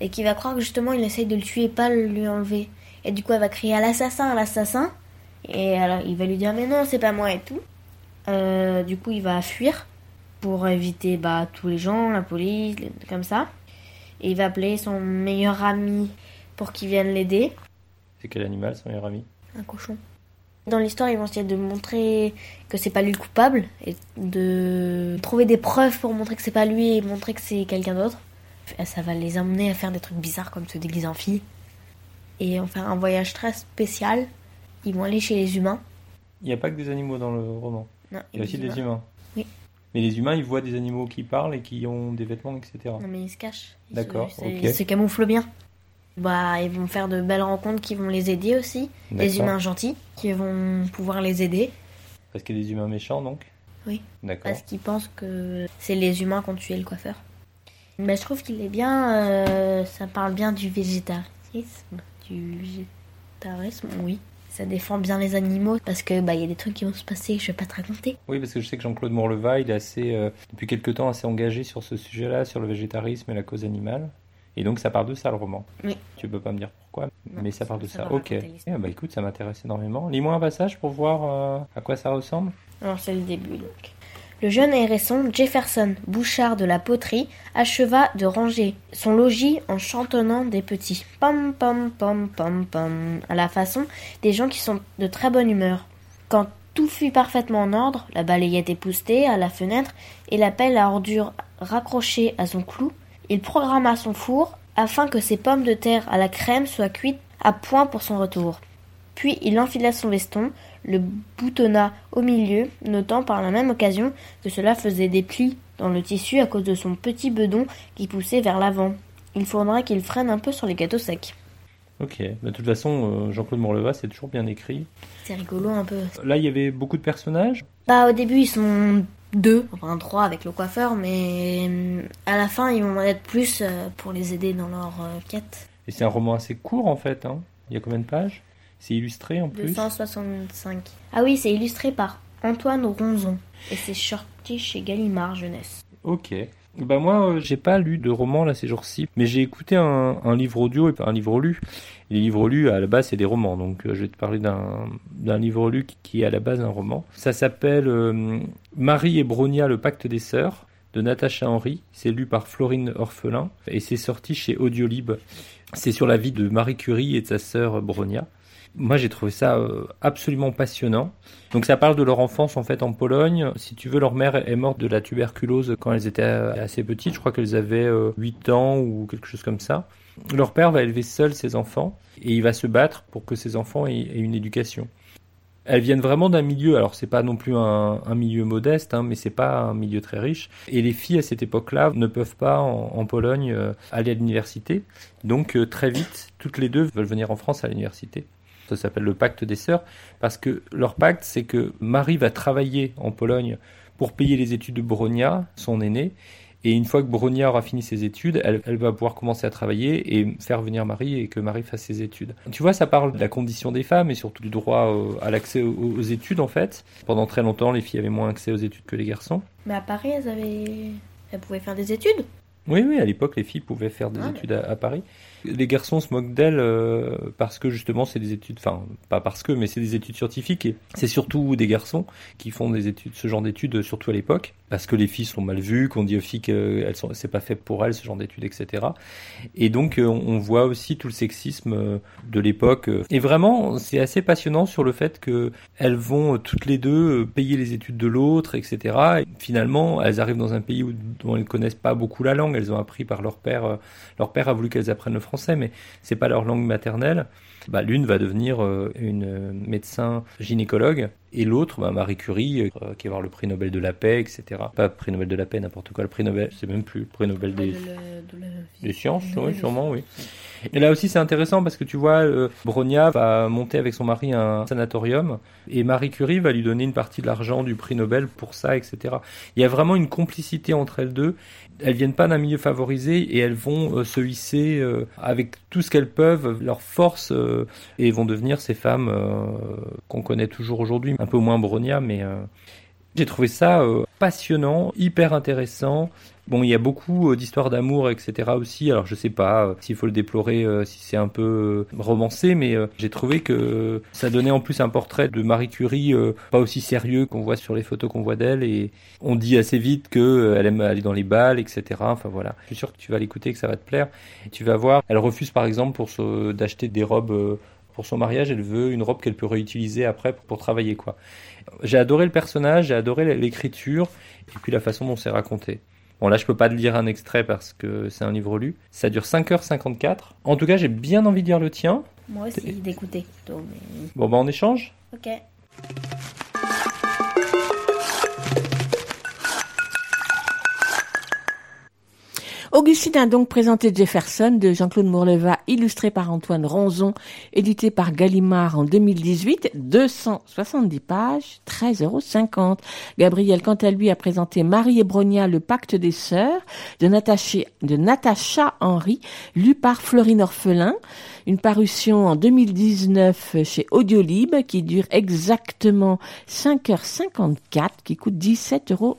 S18: et qui va croire que justement il essaye de le tuer pas le lui enlever. Et du coup, elle va crier à l'assassin, à l'assassin. Et alors, il va lui dire mais non, c'est pas moi et tout. Euh, du coup, il va fuir pour éviter bah, tous les gens, la police, comme ça. Et il va appeler son meilleur ami pour qu'il vienne l'aider,
S19: C'est quel animal, son meilleur ami?
S18: Un cochon. Dans l'histoire, ils vont essayer de montrer que c'est pas lui le coupable et de trouver des preuves pour montrer que c'est pas lui et montrer que c'est quelqu'un d'autre. Ça va les amener à faire des trucs bizarres comme se déguiser en fille. Et on faire un voyage très spécial. Ils vont aller chez les humains.
S19: Il n'y a pas que des animaux dans le roman.
S18: Non,
S19: Il y a aussi des humains.
S18: Oui.
S19: Mais les humains, ils voient des animaux qui parlent et qui ont des vêtements, etc.
S18: Non mais ils se cachent.
S19: D'accord, ok.
S18: Ils se camouflent bien. Bah, ils vont faire de belles rencontres qui vont les aider aussi. Des humains gentils qui vont pouvoir les aider.
S19: Parce qu'il y a des humains méchants, donc
S18: Oui.
S19: D'accord.
S18: Parce qu'ils pensent que c'est les humains qui ont tué le coiffeur. Mais je trouve qu'il est bien. euh, ça parle bien du végétarisme. Du végétarisme, oui. Ça défend bien les animaux parce que bah il y a des trucs qui vont se passer que je vais pas te raconter.
S19: Oui, parce que je sais que Jean-Claude Morleva, il est assez, euh, depuis quelque temps assez engagé sur ce sujet-là, sur le végétarisme et la cause animale. Et donc ça parle de ça, le roman.
S18: Oui.
S19: Tu peux pas me dire pourquoi,
S18: Non,
S19: mais ça parle de
S18: ça
S19: Ok. Eh bah écoute, ça m'intéresse énormément. Lis-moi un passage pour voir euh, à quoi ça ressemble.
S18: Alors c'est le début donc. Le jeune hérisson Jefferson, bouchard de la poterie, acheva de ranger son logis en chantonnant des petits pom pom pom pom pom à la façon des gens qui sont de très bonne humeur. Quand tout fut parfaitement en ordre, la balayette époustée à la fenêtre et la pelle à ordures raccrochée à son clou, il programma son four afin que ses pommes de terre à la crème soient cuites à point pour son retour. Puis il enfila son veston, le boutonna au milieu, notant par la même occasion que cela faisait des plis dans le tissu à cause de son petit bedon qui poussait vers l'avant. Il faudra qu'il freine un peu sur les gâteaux secs.
S19: Ok. De toute façon, euh, Jean-Claude Morleva, c'est toujours bien écrit.
S18: C'est rigolo un peu.
S19: Là, il y avait beaucoup de personnages.
S18: Bah au début ils sont deux, enfin trois avec le coiffeur, mais hum, à la fin ils vont être plus euh, pour les aider dans leur euh, quête.
S19: Et c'est un roman assez court, en fait. Hein. Il y a combien de pages? C'est illustré, en plus
S18: 265. Ah oui, c'est illustré par Antoine Ronzon et c'est sorti chez Gallimard Jeunesse.
S19: Ok. Bah moi, euh, j'ai pas lu de roman là ces jours-ci, mais j'ai écouté un, un, livre audio et un livre lu. Les livres lus, à la base, c'est des romans, donc euh, je vais te parler d'un livre lu qui, qui, est à la base un roman. Ça s'appelle euh, Marie et Bronia, le pacte des sœurs de Natacha Henry. C'est lu par Florine Orphelin et c'est sorti chez Audiolib. C'est sur la vie de Marie Curie et de sa sœur Bronia. Moi, j'ai trouvé ça euh, absolument passionnant. Donc, ça parle de leur enfance en fait en Pologne. Si tu veux, leur mère est morte de la tuberculose quand elles étaient assez petites. Je crois qu'elles avaient 8 ans ou quelque chose comme ça. Leur père va élever seul ses enfants et il va se battre pour que ses enfants aient, une éducation. Elles viennent vraiment d'un milieu, alors c'est pas non plus un, milieu modeste, hein, mais c'est pas un milieu très riche. Et les filles à cette époque-là ne peuvent pas en, Pologne euh, aller à l'université. Donc euh, très vite, toutes les deux veulent venir en France à l'université. Ça s'appelle le pacte des sœurs, parce que leur pacte, c'est que Marie va travailler en Pologne pour payer les études de Bronia, son aîné, et une fois que Bronia aura fini ses études, elle, elle, va pouvoir commencer à travailler et faire venir Marie et que Marie fasse ses études. Tu vois, ça parle de la condition des femmes et surtout du droit euh, à l'accès aux, aux, études en fait. Pendant très longtemps, les filles avaient moins accès aux études que les garçons.
S18: Mais à Paris, elles avaient, elles pouvaient faire des études?
S19: Oui, oui, à l'époque, les filles pouvaient faire des ah, études à, à, Paris. Les garçons se moquent d'elles euh, parce que justement, c'est des études, enfin, pas parce que, mais c'est des études scientifiques et c'est surtout des garçons qui font des études, ce genre d'études, surtout à l'époque, parce que les filles sont mal vues, qu'on dit aux filles qu'elles sont, c'est pas fait pour elles, ce genre d'études, etc. Et donc, euh, on voit aussi tout le sexisme euh, de l'époque. Et vraiment, c'est assez passionnant sur le fait que elles vont toutes les deux payer les études de l'autre, etc. Et finalement, elles arrivent dans un pays où, dont elles connaissent pas beaucoup la langue elles ont appris par leur père. Leur père a voulu qu'elles apprennent le français, mais c'est pas leur langue maternelle. Bah, l'une va devenir euh, une médecin gynécologue et l'autre, bah, Marie Curie, euh, qui va avoir le prix Nobel de la paix, etc. Pas prix Nobel de la paix, n'importe quoi, le prix Nobel, c'est même plus le prix Nobel des,
S18: de la, de la...
S19: des sciences, oui, sûrement, oui. Et là aussi, c'est intéressant parce que tu vois, euh, Bronia va monter avec son mari un sanatorium et Marie Curie va lui donner une partie de l'argent du prix Nobel pour ça, etc. Il y a vraiment une complicité entre elles deux. Elles viennent pas d'un milieu favorisé et elles vont euh, se hisser euh, avec tout ce qu'elles peuvent, leur force, euh, et vont devenir ces femmes qu'on connaît toujours aujourd'hui. Un peu moins Bronia, mais j'ai trouvé ça passionnant, hyper intéressant. Bon, il y a beaucoup euh, d'histoires d'amour, etc. aussi. Alors, je sais pas euh, s'il faut le déplorer, euh, si c'est un peu romancé, mais j'ai trouvé que ça donnait en plus un portrait de Marie Curie pas aussi sérieux qu'on voit sur les photos qu'on voit d'elle. Et on dit assez vite que elle aime aller dans les balles, etc. Enfin voilà. Je suis sûr que tu vas l'écouter, que ça va te plaire. Tu vas voir. Elle refuse par exemple pour d'acheter des robes pour son mariage. Elle veut une robe qu'elle peut réutiliser après pour, pour travailler quoi. J'ai adoré le personnage, j'ai adoré l'écriture et puis la façon dont c'est raconté. Bon, là, je peux pas te lire un extrait parce que c'est un livre lu. Ça dure 5h54. En tout cas, j'ai bien envie de lire le tien.
S18: Moi aussi, d'écouter. Mais...
S19: Bon, bah, on échange
S18: Ok.
S1: Augustine a donc présenté Jefferson de Jean-Claude Mourleva, illustré par Antoine Ronzon, édité par Gallimard en 2018, 270 pages, 13,50 euros. Gabriel, quant à lui, a présenté Marie et Bronia, le pacte des sœurs, de Natacha, de Natacha Henry, lu par Florine Orphelin, une parution en 2019 chez Audiolib qui dure exactement 5h54, qui coûte 17,50 euros.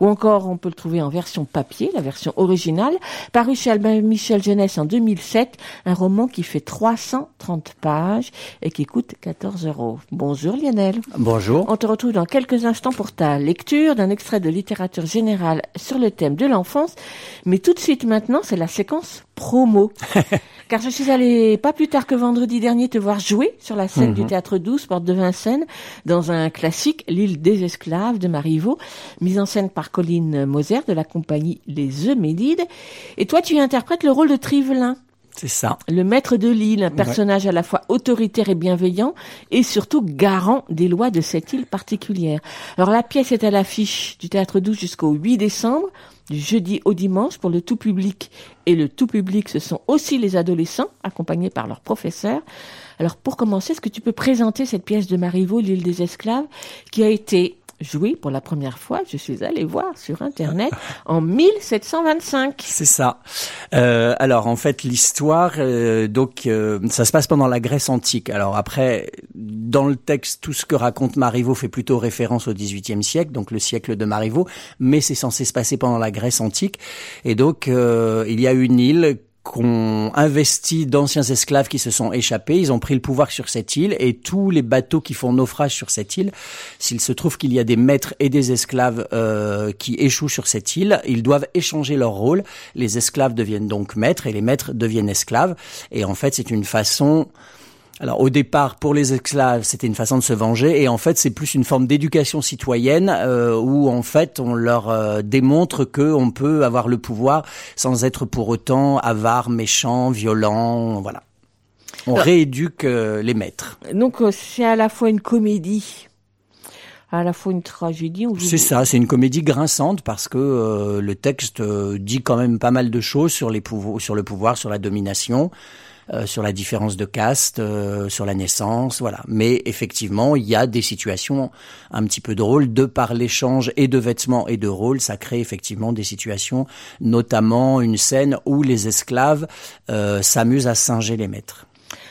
S1: Ou encore, on peut le trouver en version papier, la version originale, paru chez Albin Michel Jeunesse en 2007, un roman qui fait 330 pages et qui coûte 14 euros. Bonjour Lionel.
S20: Bonjour.
S1: On te retrouve dans quelques instants pour ta lecture d'un extrait de littérature générale sur le thème de l'enfance. Mais tout de suite maintenant, c'est la séquence promo. [LAUGHS] Car je suis allée pas plus tard que vendredi dernier te voir jouer sur la scène
S20: Mhm.
S1: du théâtre 12, porte de Vincennes, dans un classique, L'île des esclaves de Marivaux, mise en scène par Colline Moser de la compagnie Les Euménides. Et toi, tu y interprètes le rôle de Trivelin.
S20: C'est ça.
S1: Le maître de l'île, un personnage à la fois autoritaire et bienveillant, et surtout garant des lois de cette île particulière. Alors la pièce est à l'affiche du Théâtre 12 jusqu'au 8 décembre, du jeudi au dimanche pour le tout public. Et le tout public, ce sont aussi les adolescents, accompagnés par leurs professeurs. Alors pour commencer, est-ce que tu peux présenter cette pièce de Marivaux, l'île des esclaves, qui a été joué pour la première fois, je suis allée voir sur Internet, en [LAUGHS] 1725.
S20: C'est ça. Euh, alors en fait l'histoire, euh, donc euh, ça se passe pendant la Grèce antique. Alors après, dans le texte, tout ce que raconte Marivaux fait plutôt référence au XVIIIe siècle, donc le siècle de Marivaux, mais c'est censé se passer pendant la Grèce antique. Et donc il y a une île qu'on investit d'anciens esclaves qui se sont échappés. Ils ont pris le pouvoir sur cette île et tous les bateaux qui font naufrage sur cette île, s'il se trouve qu'il y a des maîtres et des esclaves euh, qui échouent sur cette île, ils doivent échanger leur rôle. Les esclaves deviennent donc maîtres et les maîtres deviennent esclaves. Et en fait, c'est une façon alors au départ, pour les esclaves, c'était une façon de se venger, et en fait, c'est plus une forme d'éducation citoyenne euh, où en fait on leur euh, démontre que on peut avoir le pouvoir sans être pour autant avare, méchant, violent, voilà. On rééduque euh, les maîtres.
S1: Donc c'est à la fois une comédie à la fois une tragédie.
S20: C'est ça, c'est une comédie grinçante parce que le texte dit quand même pas mal de choses sur les sur le pouvoir, sur la domination. Euh, sur la différence de caste, euh, sur la naissance, voilà. Mais effectivement, il y a des situations un petit peu drôles de par l'échange et de vêtements et de rôles. Ça crée effectivement des situations, notamment une scène où les esclaves euh, s'amusent à singer les maîtres.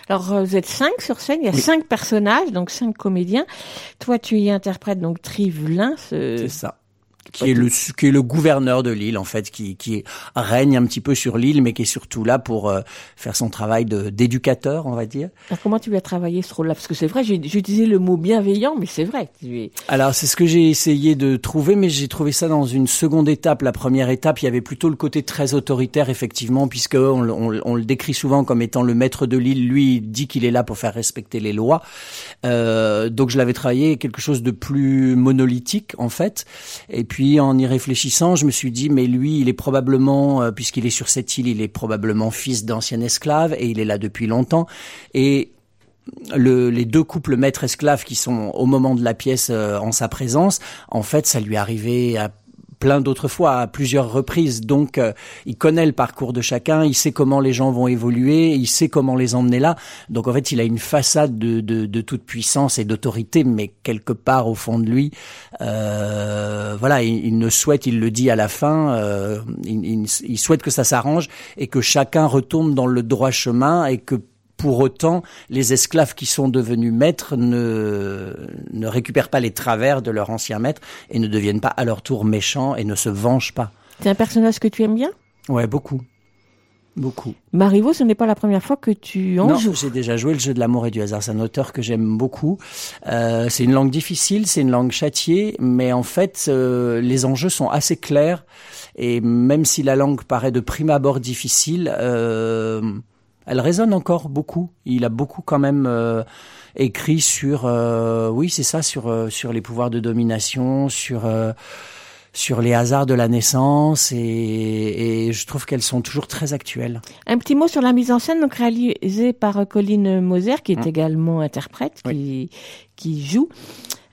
S1: Alors vous êtes cinq sur scène, il y a cinq personnages, donc cinq comédiens. Toi, tu y interprètes donc Trivelin.
S20: C'est ça qui est le qui est le gouverneur de l'île en fait, qui qui règne un petit peu sur l'île, mais qui est surtout là pour euh, faire son travail de d'éducateur, on va dire.
S1: Alors comment tu as travaillé ce rôle-là? Parce que c'est vrai, j'ai utilisé le mot bienveillant, mais c'est vrai. Tu
S20: Alors c'est ce que j'ai essayé de trouver, mais j'ai trouvé ça dans une seconde étape. La première étape, il y avait plutôt le côté très autoritaire, effectivement, puisque on, on, on le décrit souvent comme étant le maître de l'île. Lui il dit qu'il est là pour faire respecter les lois. Euh, donc je l'avais travaillé quelque chose de plus monolithique en fait, et puis puis en y réfléchissant, je me suis dit, mais lui, il est probablement, euh, puisqu'il est sur cette île, il est probablement fils d'ancien esclave et il est là depuis longtemps. Et le, les deux couples maître-esclave qui sont au moment de la pièce euh, en sa présence, en fait, ça lui arrivait à plein d'autres fois, à plusieurs reprises. Donc, euh, il connaît le parcours de chacun, il sait comment les gens vont évoluer, il sait comment les emmener là. Donc, en fait, il a une façade de, de, de toute puissance et d'autorité, mais quelque part au fond de lui, euh, voilà, il, ne souhaite, il le dit à la fin, euh, il, il souhaite que ça s'arrange et que chacun retourne dans le droit chemin et que pour autant, les esclaves qui sont devenus maîtres ne, ne récupèrent pas les travers de leur ancien maître et ne deviennent pas à leur tour méchants et ne se vengent pas.
S1: C'est un personnage que tu aimes bien?
S20: Ouais, beaucoup. Beaucoup.
S1: Marivaux, ce n'est pas la première fois que tu en
S20: non,
S1: joues.
S20: j'ai déjà joué le jeu de l'amour et du hasard. C'est un auteur que j'aime beaucoup. Euh, c'est une langue difficile, c'est une langue châtiée, mais en fait, euh, les enjeux sont assez clairs. Et même si la langue paraît de prime abord difficile, euh, elle résonne encore beaucoup. Il a beaucoup quand même euh, écrit sur, euh, oui, c'est ça, sur euh, sur les pouvoirs de domination, sur sur les hasards de la naissance et, je trouve qu'elles sont toujours très actuelles.
S1: Un petit mot sur la mise en scène, donc réalisée par Colline Moser, qui est mmh. également interprète, qui, qui joue.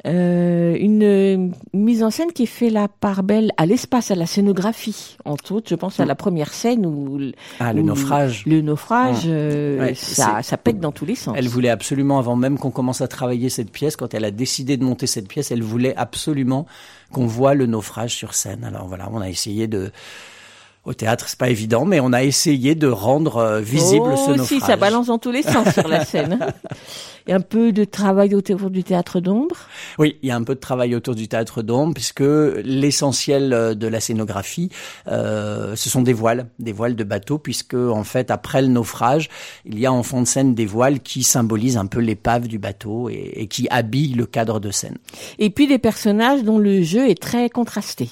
S1: Euh, une mise en scène qui fait la part belle à l'espace, à la scénographie. Entre autres, je pense à la première scène où,
S20: ah, le naufrage.
S1: Le naufrage, euh, ça, ça pète dans tous les sens.
S20: Elle voulait absolument, avant même qu'on commence à travailler cette pièce, quand elle a décidé de monter cette pièce, elle voulait absolument qu'on voit le naufrage sur scène. Alors voilà, on a essayé de au théâtre, c'est pas évident, mais on a essayé de rendre euh, visible
S1: oh,
S20: ce naufrage.
S1: Si, ça balance dans tous les sens sur la scène. Il y a un peu de travail autour du théâtre d'ombre?
S20: Oui, il y a un peu de travail autour du théâtre d'ombre, puisque l'essentiel euh, de la scénographie, euh, ce sont des voiles, des voiles de bateau, puisque en fait, après le naufrage, il y a en fond de scène des voiles qui symbolisent un peu l'épave du bateau et, et qui habillent le cadre de scène.
S1: Et puis des personnages dont le jeu est très contrasté.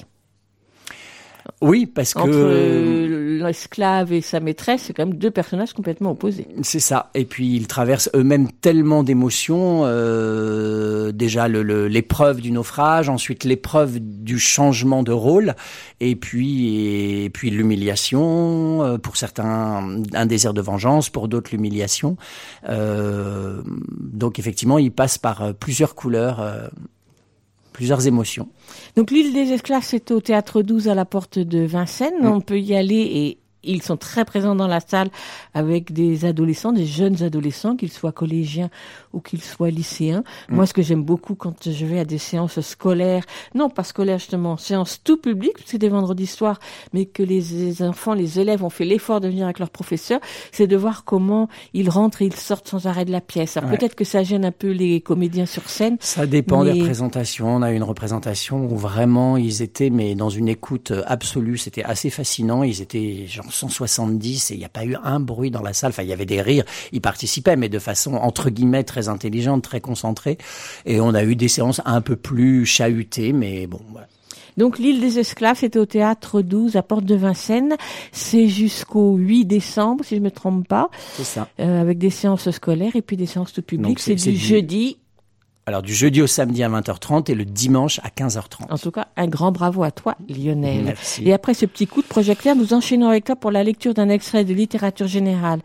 S20: Oui, parce que
S1: entre l'esclave et sa maîtresse, c'est quand même deux personnages complètement opposés.
S20: C'est ça. Et puis ils traversent eux-mêmes tellement d'émotions. Euh, déjà l'épreuve du naufrage, ensuite l'épreuve du changement de rôle, et puis et puis l'humiliation. Euh, pour certains, un désir de vengeance, pour d'autres l'humiliation. Euh, donc effectivement, ils passent par plusieurs couleurs plusieurs émotions.
S1: Donc l'île des esclaves, c'est au théâtre 12 à la porte de Vincennes. Mm. On peut y aller et ils sont très présents dans la salle avec des adolescents, des jeunes adolescents, qu'ils soient collégiens ou qu'ils soient lycéens.
S20: Mm.
S1: Moi, ce que j'aime beaucoup quand je vais à des séances scolaires, non pas scolaires justement, séances tout public, parce que c'est des vendredis soirs, mais que les, les enfants, les élèves ont fait l'effort de venir avec leur professeur, c'est de voir comment ils rentrent et ils sortent sans arrêt de la pièce. Alors
S20: Ouais.
S1: peut-être que ça gêne un peu les comédiens sur scène.
S20: Ça dépend des représentations. On a eu une représentation où vraiment ils étaient mais dans une écoute absolue. C'était assez fascinant. Ils étaient genre 170 et il n'y a pas eu un bruit dans la salle. Enfin, il y avait des rires. Ils participaient mais de façon entre guillemets très intelligente, très concentrée. Et on a eu des séances un peu plus chahutées, mais bon. voilà.
S1: Donc l'île des esclaves, c'est au théâtre 12 à Porte de Vincennes. C'est jusqu'au 8 décembre, si je me trompe pas,
S20: C'est ça.
S1: euh, avec des séances scolaires et puis des séances tout public. Du
S20: c'est du-
S1: jeudi.
S20: Alors du jeudi au samedi à 20h30 et le dimanche à 15h30.
S1: En tout cas, un grand bravo à toi, Lionel.
S20: Merci.
S1: Et après ce petit coup de projecteur, nous enchaînons avec toi pour la lecture d'un extrait de littérature générale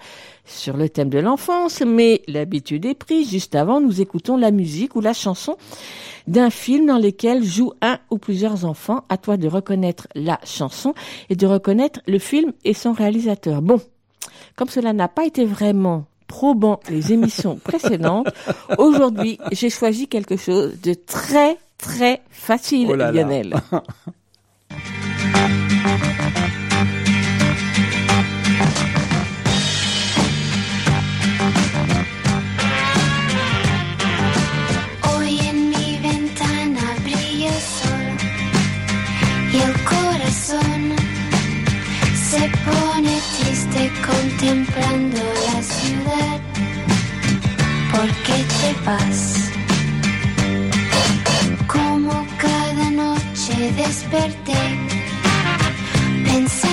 S1: sur le thème de l'enfance. Mais l'habitude est prise. Juste avant, nous écoutons la musique ou la chanson d'un film dans lequel jouent un ou plusieurs enfants. À toi de reconnaître la chanson et de reconnaître le film et son réalisateur. Bon, comme cela n'a pas été vraiment probant les émissions [LAUGHS] précédentes, aujourd'hui, j'ai choisi quelque chose de très, très facile,
S20: Oh là.
S1: Lionel. [LAUGHS]
S2: contemplando la ciudad. ¿Por qué te vas? Como cada noche desperté pensando.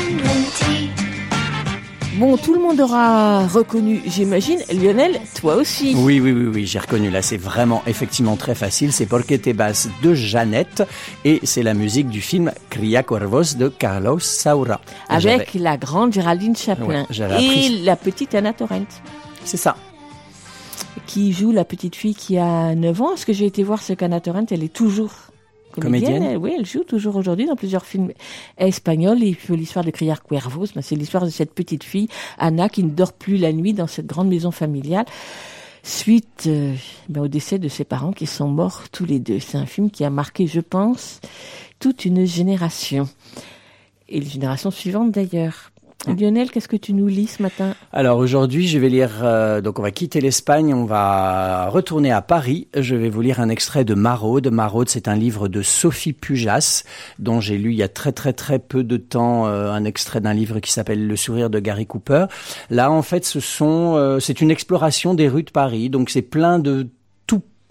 S1: Bon, tout le monde aura reconnu, j'imagine. Lionel, toi aussi.
S20: Oui, oui, oui, oui, j'ai reconnu. Là, c'est vraiment effectivement très facile. C'est Porque te vas de Jeannette et c'est la musique du film Cria Cuervos de Carlos Saura.
S1: Avec la grande Géraldine Chaplin
S20: Ouais,
S1: et la petite Anna Torrent.
S20: C'est ça.
S1: Qui joue la petite fille qui a 9 ans. Est-ce que j'ai été voir ce qu'Anna Torrent, elle est toujours comédienne. Oui, elle joue toujours aujourd'hui dans plusieurs films espagnols. Et puis l'histoire de Criar Cuervos, ben, c'est l'histoire de cette petite fille, Anna, qui ne dort plus la nuit dans cette grande maison familiale. Suite euh, ben, au décès de ses parents qui sont morts tous les deux. C'est un film qui a marqué, je pense, toute une génération. Et les générations suivantes d'ailleurs. Lionel, qu'est-ce que tu nous lis ce matin?
S20: Alors aujourd'hui, je vais lire. euh, donc on va quitter l'Espagne, on va retourner à Paris. Je vais vous lire un extrait de Maraude. Maraude, c'est un livre de Sophie Pujas, dont j'ai lu il y a très très très peu de temps euh, un extrait d'un livre qui s'appelle Le sourire de Gary Cooper. Là, en fait, ce sont, euh, c'est une exploration des rues de Paris. Donc c'est plein de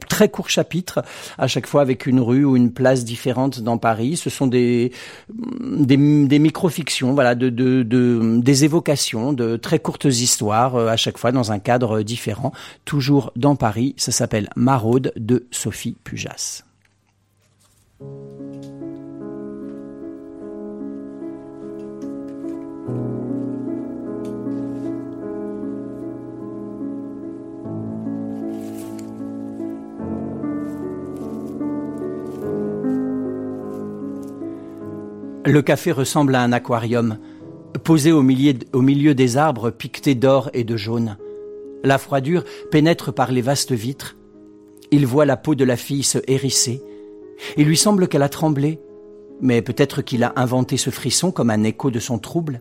S20: très courts chapitres, à chaque fois avec une rue ou une place différente dans Paris. Ce sont des micro-fictions, voilà, de, de, de- des évocations, de très courtes histoires, euh, à chaque fois dans un cadre différent, toujours dans Paris. Ça s'appelle Maraude de Sophie Pujas. Le café ressemble à un aquarium, posé au milieu, des arbres piquetés d'or et de jaune. La froidure pénètre par les vastes vitres. Il voit la peau de la fille se hérisser. Il lui semble qu'elle a tremblé, mais peut-être qu'il a inventé ce frisson comme un écho de son trouble.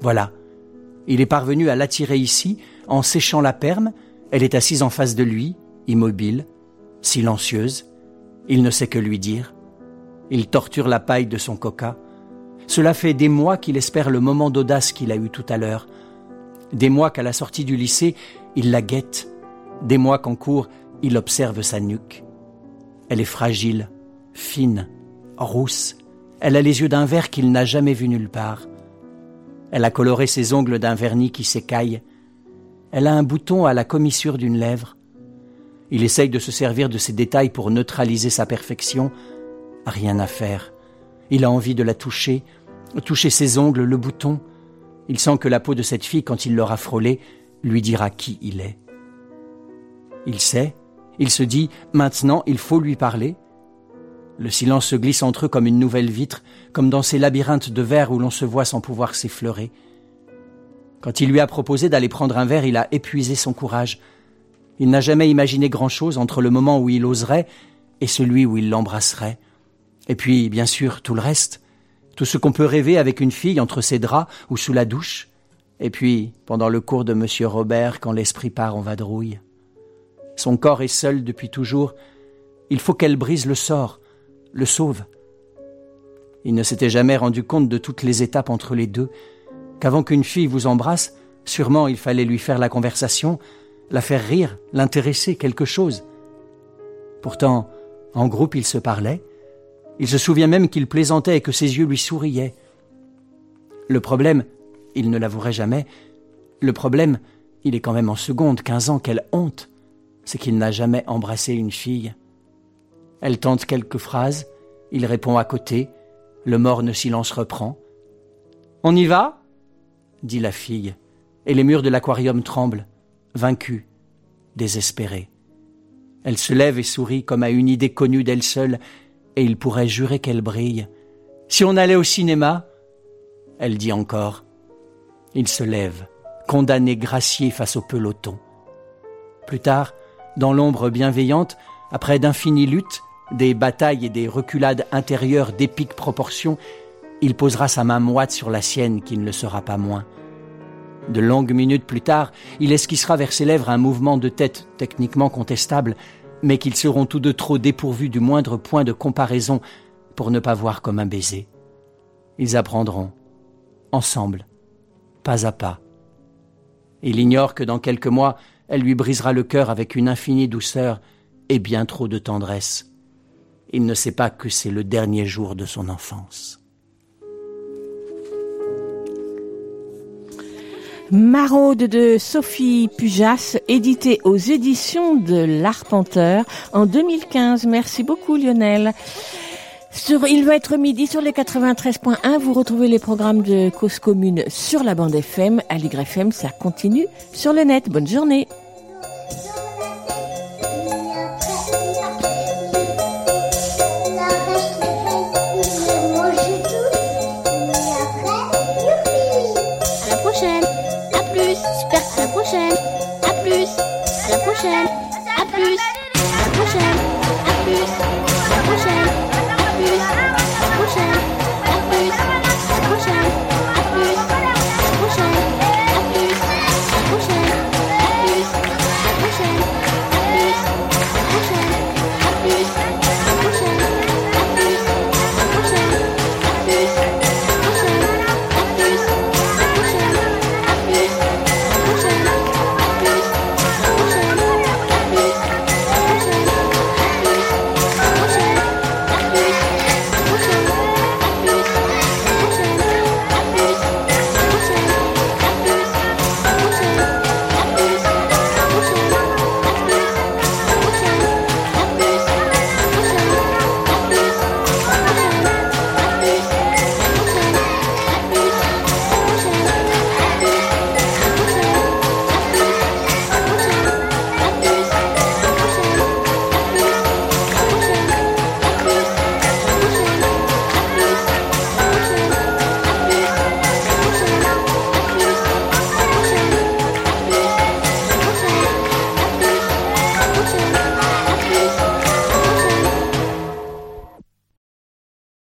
S20: Voilà. Il est parvenu à l'attirer ici, en séchant la perme. Elle est assise en face de lui, immobile, silencieuse. Il ne sait que lui dire. Il torture la paille de son coca. Cela fait des mois qu'il espère le moment d'audace qu'il a eu tout à l'heure. Des mois qu'à la sortie du lycée, il la guette. Des mois qu'en cours, il observe sa nuque. Elle est fragile, fine, rousse. Elle a les yeux d'un vert qu'il n'a jamais vu nulle part. Elle a coloré ses ongles d'un vernis qui s'écaille. Elle a un bouton à la commissure d'une lèvre. Il essaye de se servir de ces détails pour neutraliser sa perfection. Rien à faire. Il a envie de la toucher, toucher ses ongles, le bouton. Il sent que la peau de cette fille, quand il l'aura frôlée, lui dira qui il est. Il sait, il se dit, maintenant il faut lui parler. Le silence se glisse entre eux comme une nouvelle vitre, comme dans ces labyrinthes de verre où l'on se voit sans pouvoir s'effleurer. Quand il lui a proposé d'aller prendre un verre, il a épuisé son courage. Il n'a jamais imaginé grand-chose entre le moment où il oserait et celui où il l'embrasserait. Et puis, bien sûr, tout le reste. Tout ce qu'on peut rêver avec une fille entre ses draps ou sous la douche. Et puis, pendant le cours de Monsieur Robert, quand l'esprit part en vadrouille. Son corps est seul depuis toujours. Il faut qu'elle brise le sort, le sauve. Il ne s'était jamais rendu compte de toutes les étapes entre les deux, qu'avant qu'une fille vous embrasse, sûrement il fallait lui faire la conversation, la faire rire, l'intéresser, quelque chose. Pourtant, en groupe, ils se parlaient. Il se souvient même qu'il plaisantait et que ses yeux lui souriaient. Le problème, il ne l'avouerait jamais, le problème, il est quand même en seconde, quinze ans, quelle honte, c'est qu'il n'a jamais embrassé une fille. Elle tente quelques phrases, il répond à côté, le morne silence reprend. On y va? dit la fille, et les murs de l'aquarium tremblent, vaincus, désespérés. Elle se lève et sourit comme à une idée connue d'elle seule, et il pourrait jurer qu'elle brille. Si on allait au cinéma Elle dit encore. Il se lève, condamné gracié face au peloton. Plus tard, dans l'ombre bienveillante, après d'infinies luttes, des batailles et des reculades intérieures d'épiques proportions, il posera sa main moite sur la sienne qui ne le sera pas moins. De longues minutes plus tard, il esquissera vers ses lèvres un mouvement de tête techniquement contestable, mais qu'ils seront tous deux trop dépourvus du moindre point de comparaison pour ne pas voir comme un baiser. Ils apprendront, ensemble, pas à pas. Il ignore que dans quelques mois, elle lui brisera le cœur avec une infinie douceur et bien trop de tendresse. Il ne sait pas que c'est le dernier jour de son enfance.
S1: Maraude de Sophie Pujas, édité aux éditions de l'Arpenteur en 2015. Merci beaucoup Lionel. Il va être midi sur les 93.1. Vous retrouvez les programmes de Cause Commune sur la bande FM. À l'YFM, ça continue sur le net. Bonne journée.